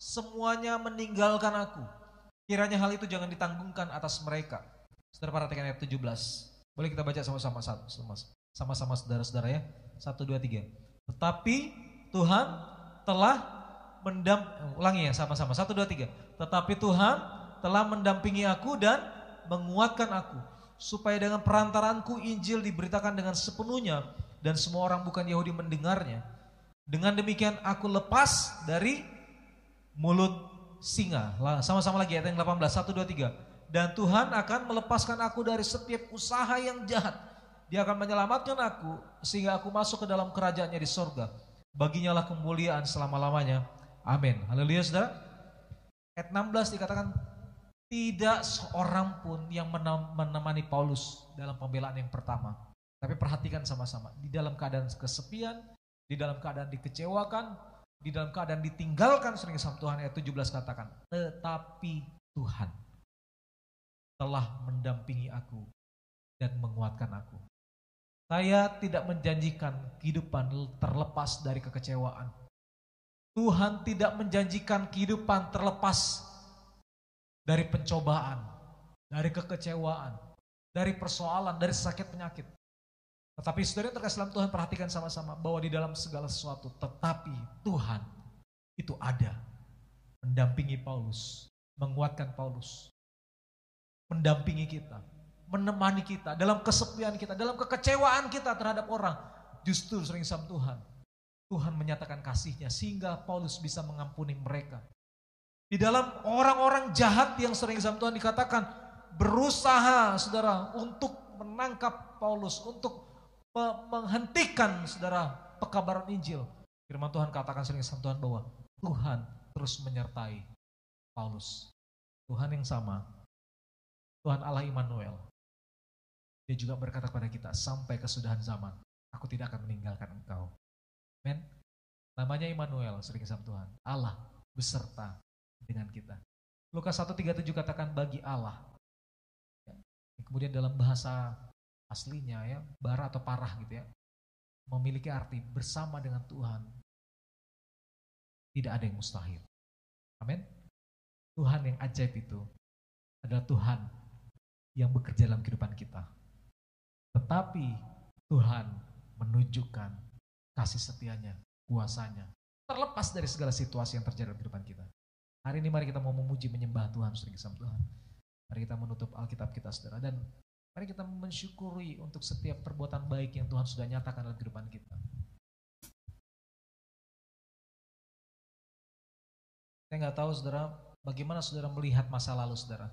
Semuanya meninggalkan aku. Kiranya hal itu jangan ditanggungkan atas mereka. Saudara perhatikan ayat 17. Boleh kita baca sama-sama sama-sama saudara-saudara ya. Satu, dua, tiga. Tetapi Tuhan telah mendam ulangi ya sama-sama. Satu, dua, tiga. Tetapi Tuhan telah mendampingi aku dan menguatkan aku supaya dengan perantaranku Injil diberitakan dengan sepenuhnya dan semua orang bukan Yahudi mendengarnya. Dengan demikian aku lepas dari mulut singa. Sama-sama lagi ayat yang 18, 1, 2, 3. Dan Tuhan akan melepaskan aku dari setiap usaha yang jahat. Dia akan menyelamatkan aku sehingga aku masuk ke dalam kerajaannya di sorga. Baginya lah kemuliaan selama-lamanya. Amin. Haleluya saudara. Ayat 16 dikatakan tidak seorang pun yang menemani Paulus dalam pembelaan yang pertama. Tapi perhatikan sama-sama, di dalam keadaan kesepian, di dalam keadaan dikecewakan, di dalam keadaan ditinggalkan sering sama Tuhan ayat 17 katakan, tetapi Tuhan telah mendampingi aku dan menguatkan aku. Saya tidak menjanjikan kehidupan terlepas dari kekecewaan. Tuhan tidak menjanjikan kehidupan terlepas dari pencobaan, dari kekecewaan, dari persoalan, dari sakit penyakit. Tetapi saudara yang terkasih dalam Tuhan perhatikan sama-sama bahwa di dalam segala sesuatu tetapi Tuhan itu ada mendampingi Paulus, menguatkan Paulus, mendampingi kita, menemani kita dalam kesepian kita, dalam kekecewaan kita terhadap orang. Justru sering sama Tuhan. Tuhan menyatakan kasihnya sehingga Paulus bisa mengampuni mereka. Di dalam orang-orang jahat yang sering sama Tuhan dikatakan berusaha saudara untuk menangkap Paulus, untuk menghentikan saudara pekabaran Injil. Firman Tuhan katakan sering sama Tuhan bahwa Tuhan terus menyertai Paulus. Tuhan yang sama, Tuhan Allah Immanuel. Dia juga berkata kepada kita, sampai kesudahan zaman, aku tidak akan meninggalkan engkau. Men, namanya Immanuel, sering sama Tuhan. Allah beserta dengan kita. Lukas 1.37 katakan bagi Allah. Ya. Kemudian dalam bahasa aslinya ya, bara atau parah gitu ya, memiliki arti bersama dengan Tuhan. Tidak ada yang mustahil. Amin. Tuhan yang ajaib itu adalah Tuhan yang bekerja dalam kehidupan kita. Tetapi Tuhan menunjukkan kasih setianya, kuasanya, terlepas dari segala situasi yang terjadi dalam kehidupan kita. Hari ini mari kita mau memuji menyembah Tuhan, sering sama Tuhan. Mari kita menutup Alkitab kita saudara dan Mari kita mensyukuri untuk setiap perbuatan baik yang Tuhan sudah nyatakan dalam kehidupan kita. Saya nggak tahu saudara, bagaimana saudara melihat masa lalu saudara.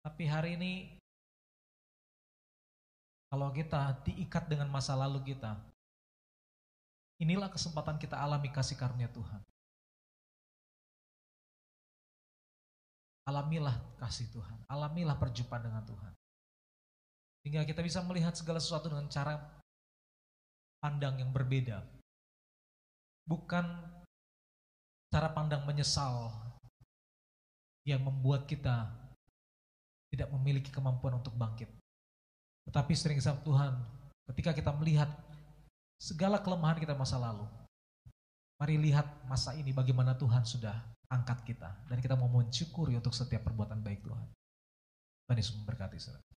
Tapi hari ini, kalau kita diikat dengan masa lalu kita, inilah kesempatan kita alami kasih karunia Tuhan. Alamilah kasih Tuhan, alamilah perjumpaan dengan Tuhan. Sehingga kita bisa melihat segala sesuatu dengan cara pandang yang berbeda. Bukan cara pandang menyesal yang membuat kita tidak memiliki kemampuan untuk bangkit. Tetapi sering sama Tuhan, ketika kita melihat segala kelemahan kita masa lalu, mari lihat masa ini bagaimana Tuhan sudah angkat kita. Dan kita mau mensyukuri untuk setiap perbuatan baik Tuhan. Tuhan Yesus memberkati saudara.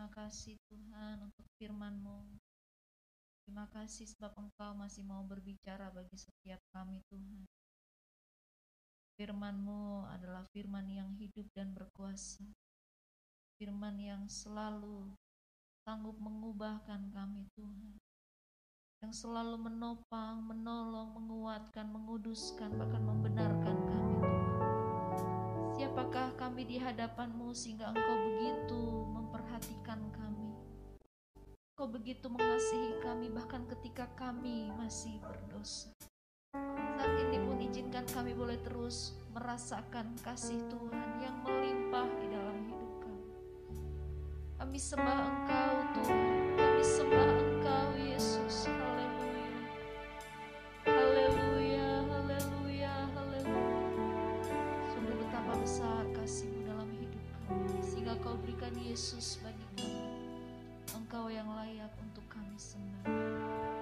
Terima kasih Tuhan untuk firman-Mu. Terima kasih sebab Engkau masih mau berbicara bagi setiap kami Tuhan. Firman-Mu adalah firman yang hidup dan berkuasa. Firman yang selalu sanggup mengubahkan kami Tuhan. Yang selalu menopang, menolong, menguatkan, menguduskan, bahkan membenarkan. Siapakah kami di hadapan-Mu sehingga Engkau begitu memperhatikan kami. Engkau begitu mengasihi kami bahkan ketika kami masih berdosa. Saat ini pun izinkan kami boleh terus merasakan kasih Tuhan yang melimpah di dalam hidup kami. Kami sembah Engkau Tuhan, kami sembah Berikan Yesus bagi kami. Engkau yang layak untuk kami sembah.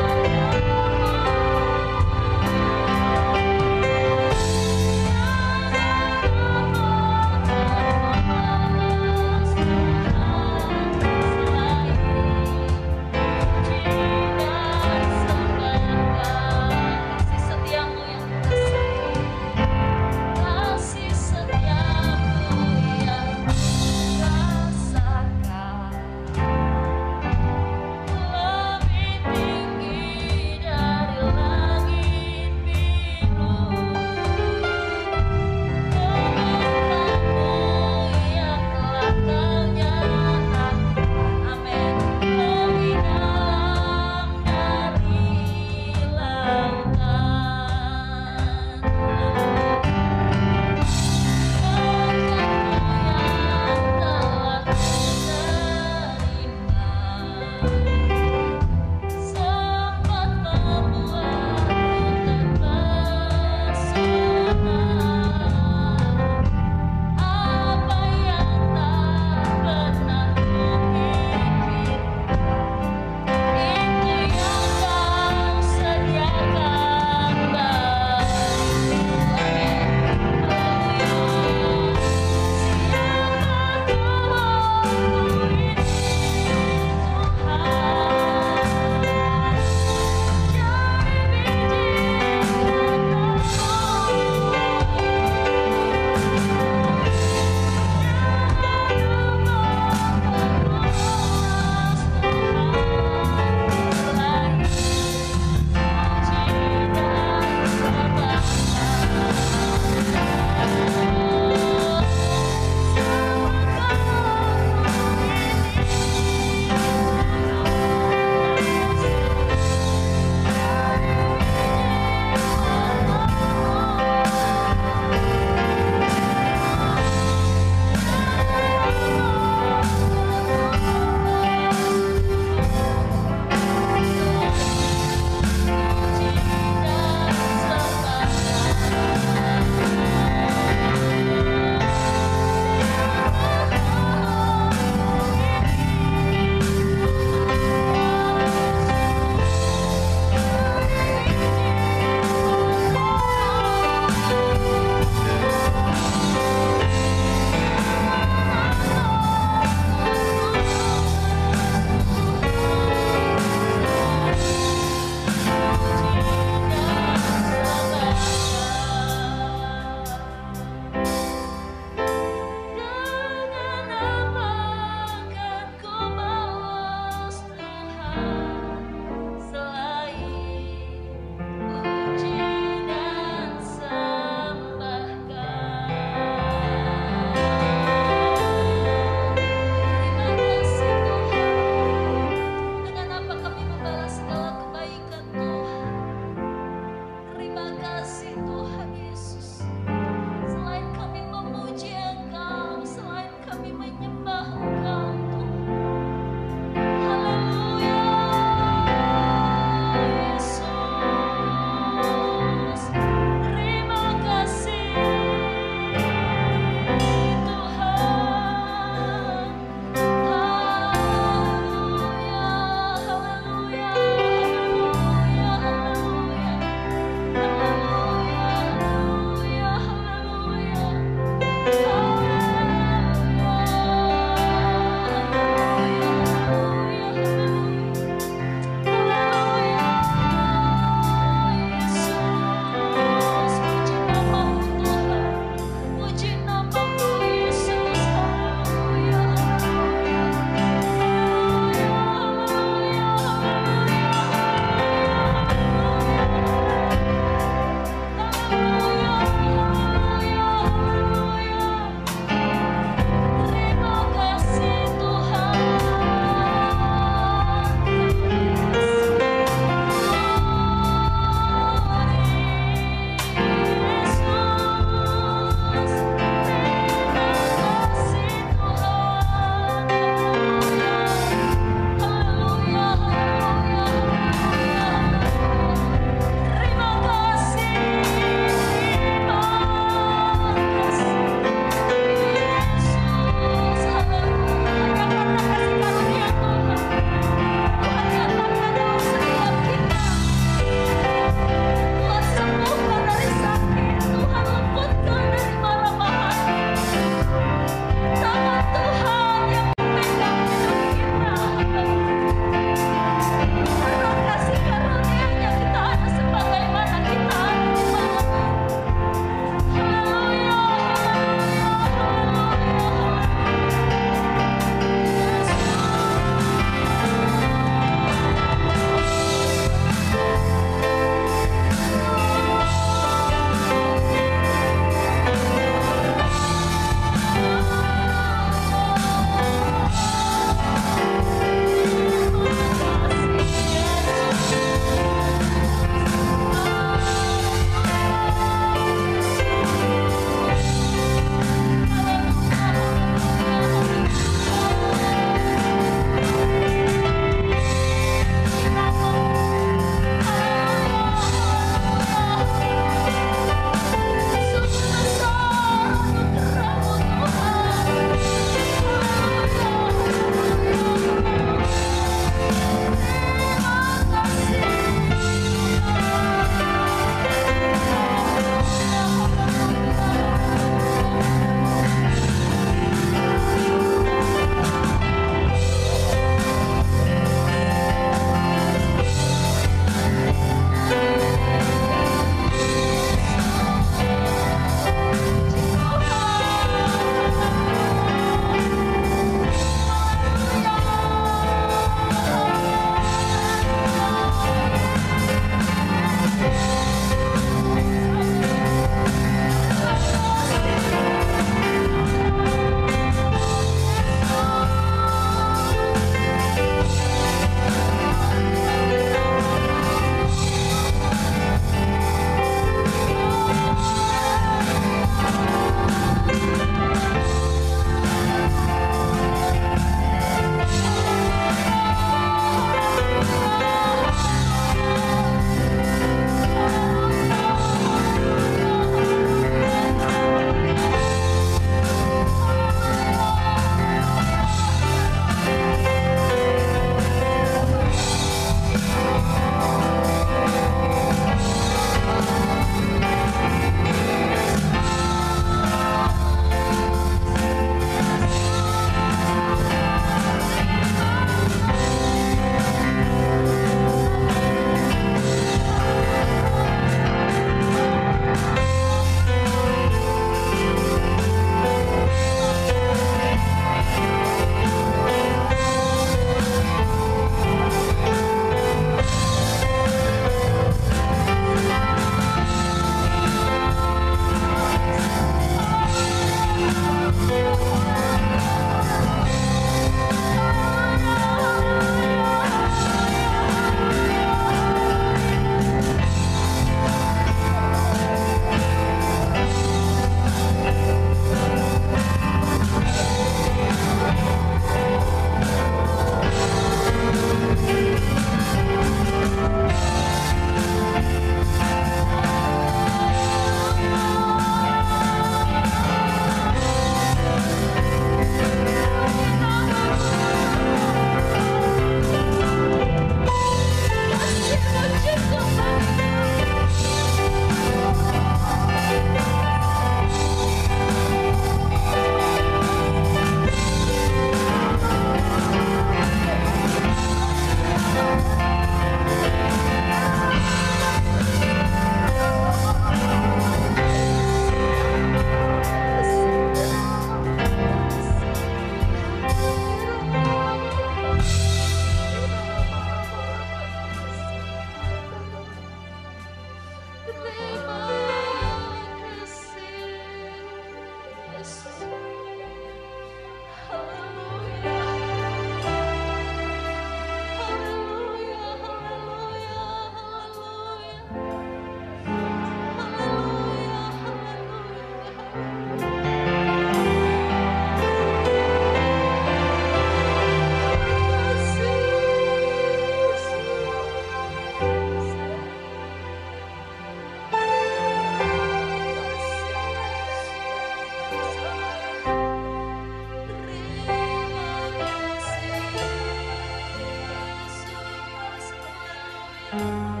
Pada saat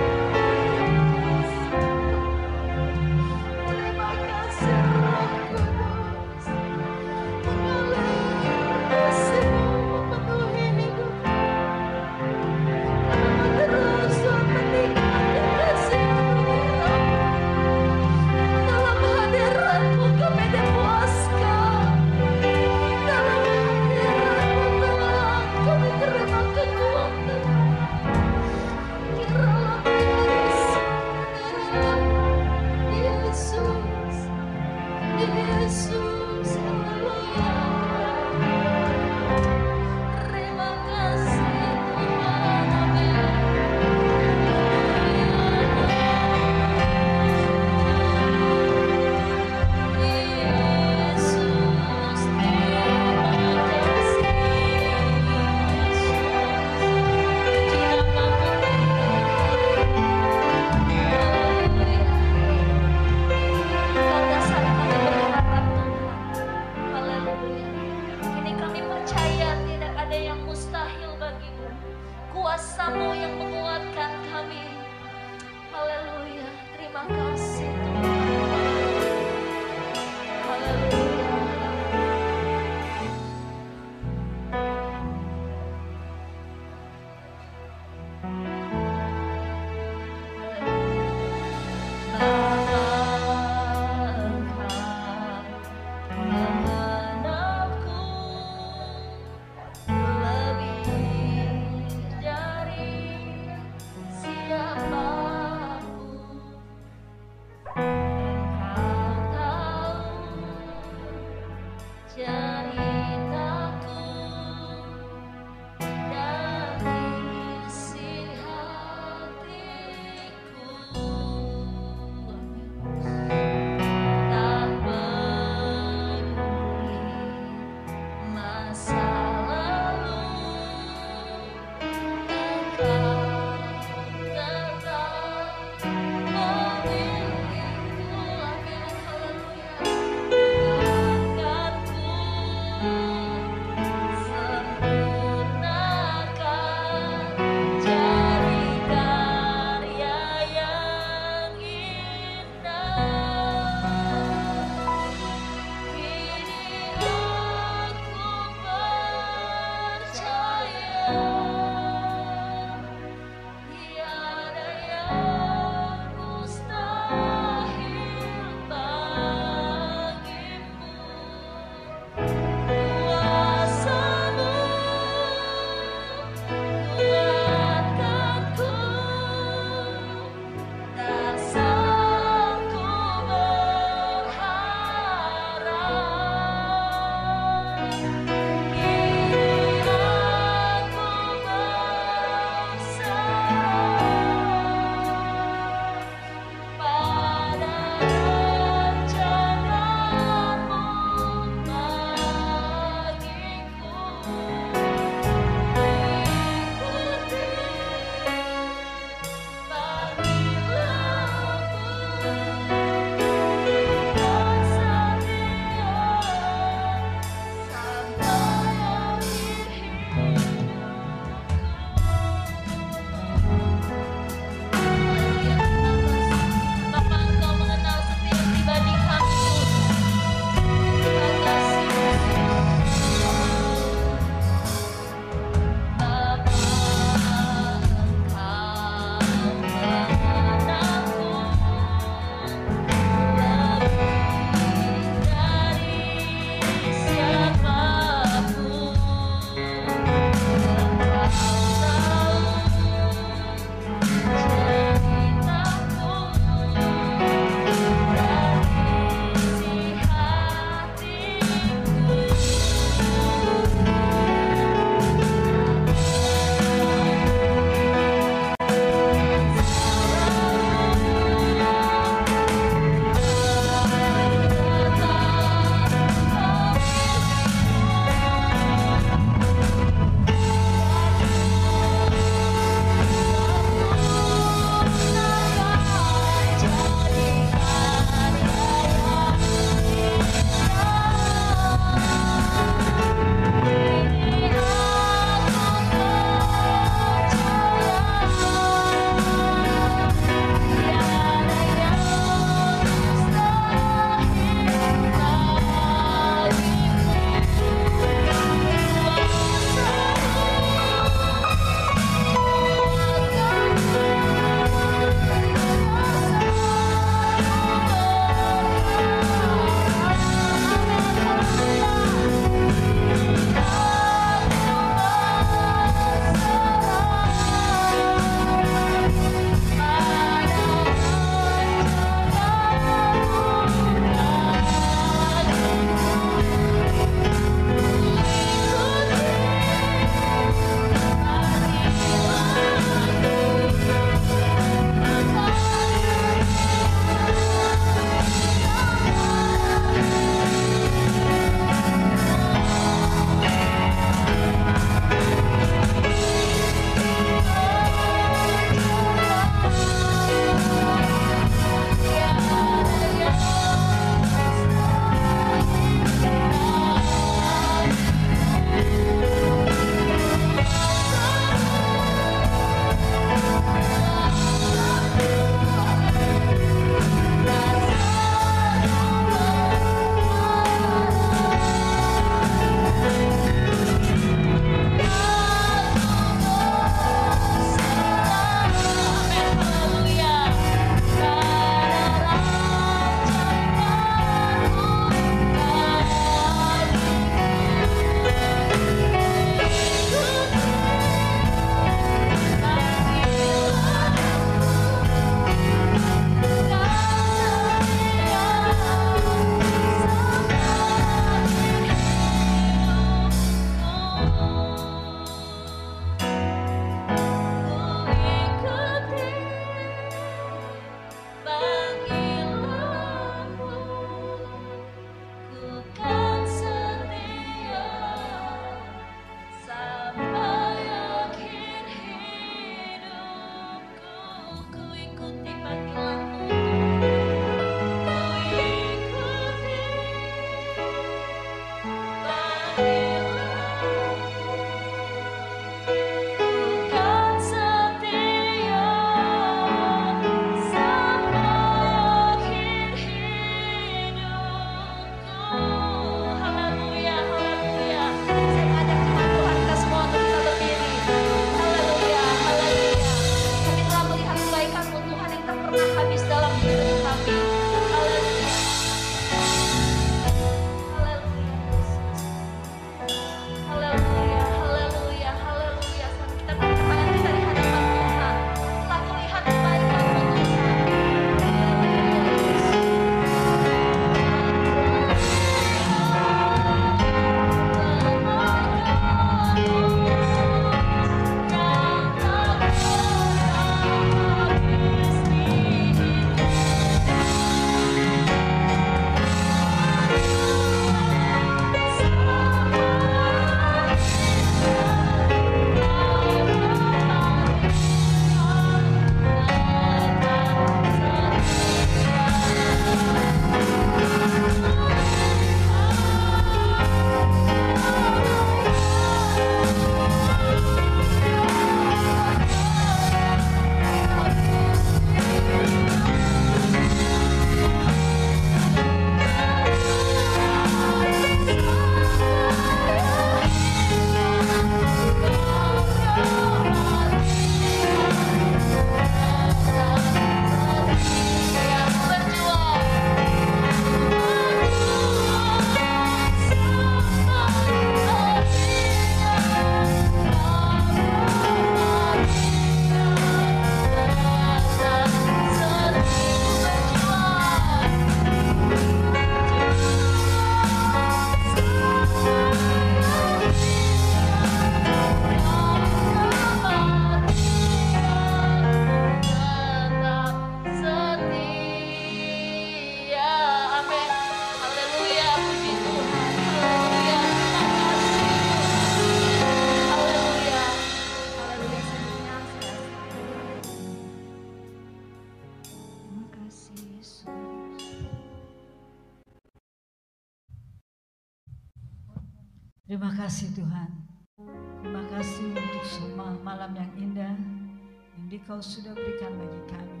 yang Dikau sudah berikan bagi kami.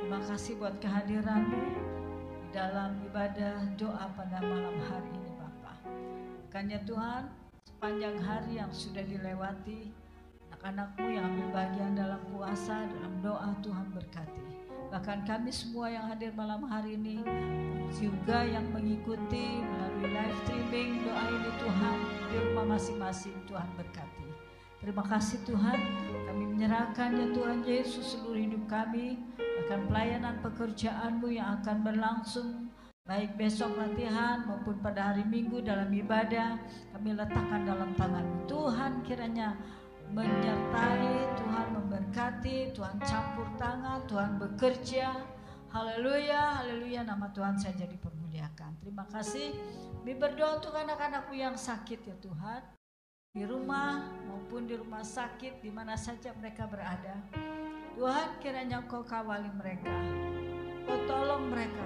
Terima kasih buat kehadiranmu di dalam ibadah doa pada malam hari ini Bapak. Makanya Tuhan, sepanjang hari yang sudah dilewati, anak-anakmu yang ambil bagian dalam puasa, dalam doa Tuhan berkati. Bahkan kami semua yang hadir malam hari ini juga yang mengikuti melalui live streaming doa ini Tuhan di rumah masing-masing Tuhan berkati. Terima kasih Tuhan, kami menyerahkan ya Tuhan Yesus seluruh hidup kami, akan pelayanan pekerjaanmu yang akan berlangsung baik besok latihan maupun pada hari Minggu dalam ibadah kami letakkan dalam tangan Tuhan kiranya menyertai, Tuhan memberkati, Tuhan campur tangan, Tuhan bekerja. Haleluya, haleluya, nama Tuhan saya jadi permuliakan. Terima kasih. Kami berdoa untuk anak-anakku yang sakit ya Tuhan. Di rumah maupun di rumah sakit, di mana saja mereka berada. Tuhan kiranya Engkau kawali mereka. Kau tolong mereka.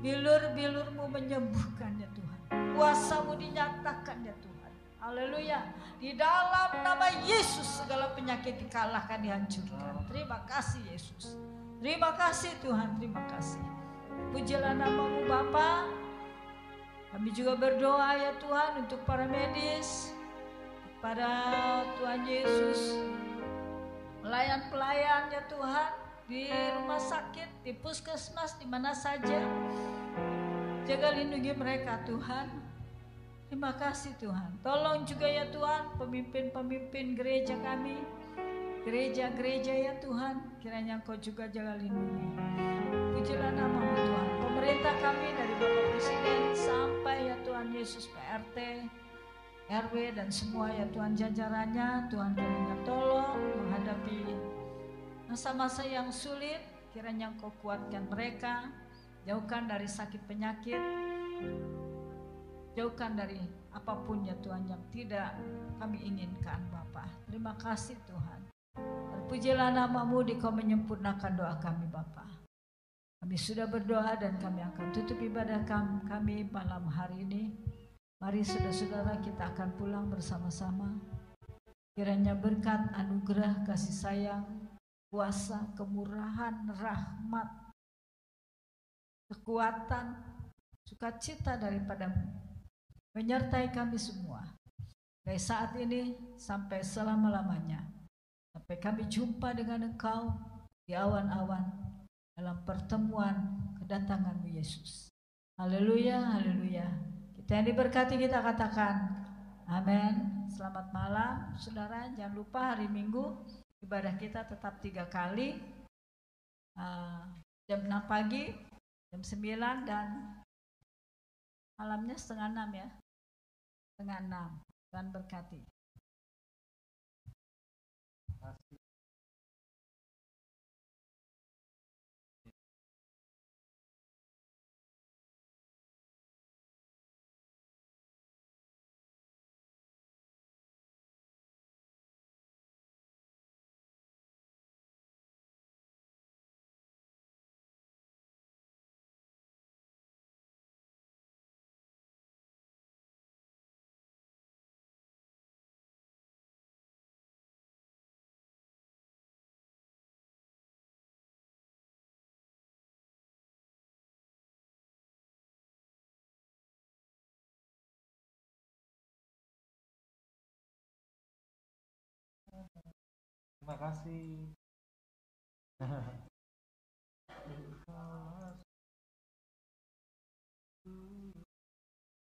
Bilur-bilurmu menyembuhkan ya Tuhan. Kuasamu dinyatakan ya Tuhan. Haleluya. Di dalam nama Yesus segala penyakit dikalahkan, dihancurkan. Terima kasih Yesus. Terima kasih Tuhan, terima kasih. Pujilah namamu Bapa. Kami juga berdoa ya Tuhan untuk para medis, para Tuhan Yesus, pelayan-pelayan ya Tuhan di rumah sakit, di puskesmas, di mana saja. Jaga lindungi mereka Tuhan. Terima kasih Tuhan. Tolong juga ya Tuhan pemimpin-pemimpin gereja kami. Gereja-gereja ya Tuhan, kiranya Engkau juga jaga lindungi. Pujilah namamu Tuhan. Pemerintah kami dari Bapak Presiden sampai ya Tuhan Yesus PRT, RW dan semua ya Tuhan jajarannya, Tuhan kiranya tolong menghadapi masa-masa yang sulit, kiranya Engkau kuatkan mereka, jauhkan dari sakit penyakit, jauhkan dari apa pun ya Tuhan yang tidak kami inginkan Bapak. Terima kasih Tuhan. Terpujilah namamu di kau menyempurnakan doa kami Bapak. Kami sudah berdoa dan kami akan tutup ibadah kami malam hari ini. Mari saudara-saudara kita akan pulang bersama-sama. Kiranya berkat anugerah kasih sayang, kuasa, kemurahan, rahmat, kekuatan, sukacita daripadamu menyertai kami semua. Dari saat ini sampai selama-lamanya. Sampai kami jumpa dengan engkau di awan-awan dalam pertemuan kedatanganmu Yesus. Haleluya, haleluya. Yang diberkati kita katakan amin. Selamat malam saudara. Jangan lupa hari Minggu ibadah kita tetap tiga kali. Uh, jam 6 pagi, jam 9 dan malamnya setengah enam ya setengah enam Tuhan berkati Terima kasih. (laughs)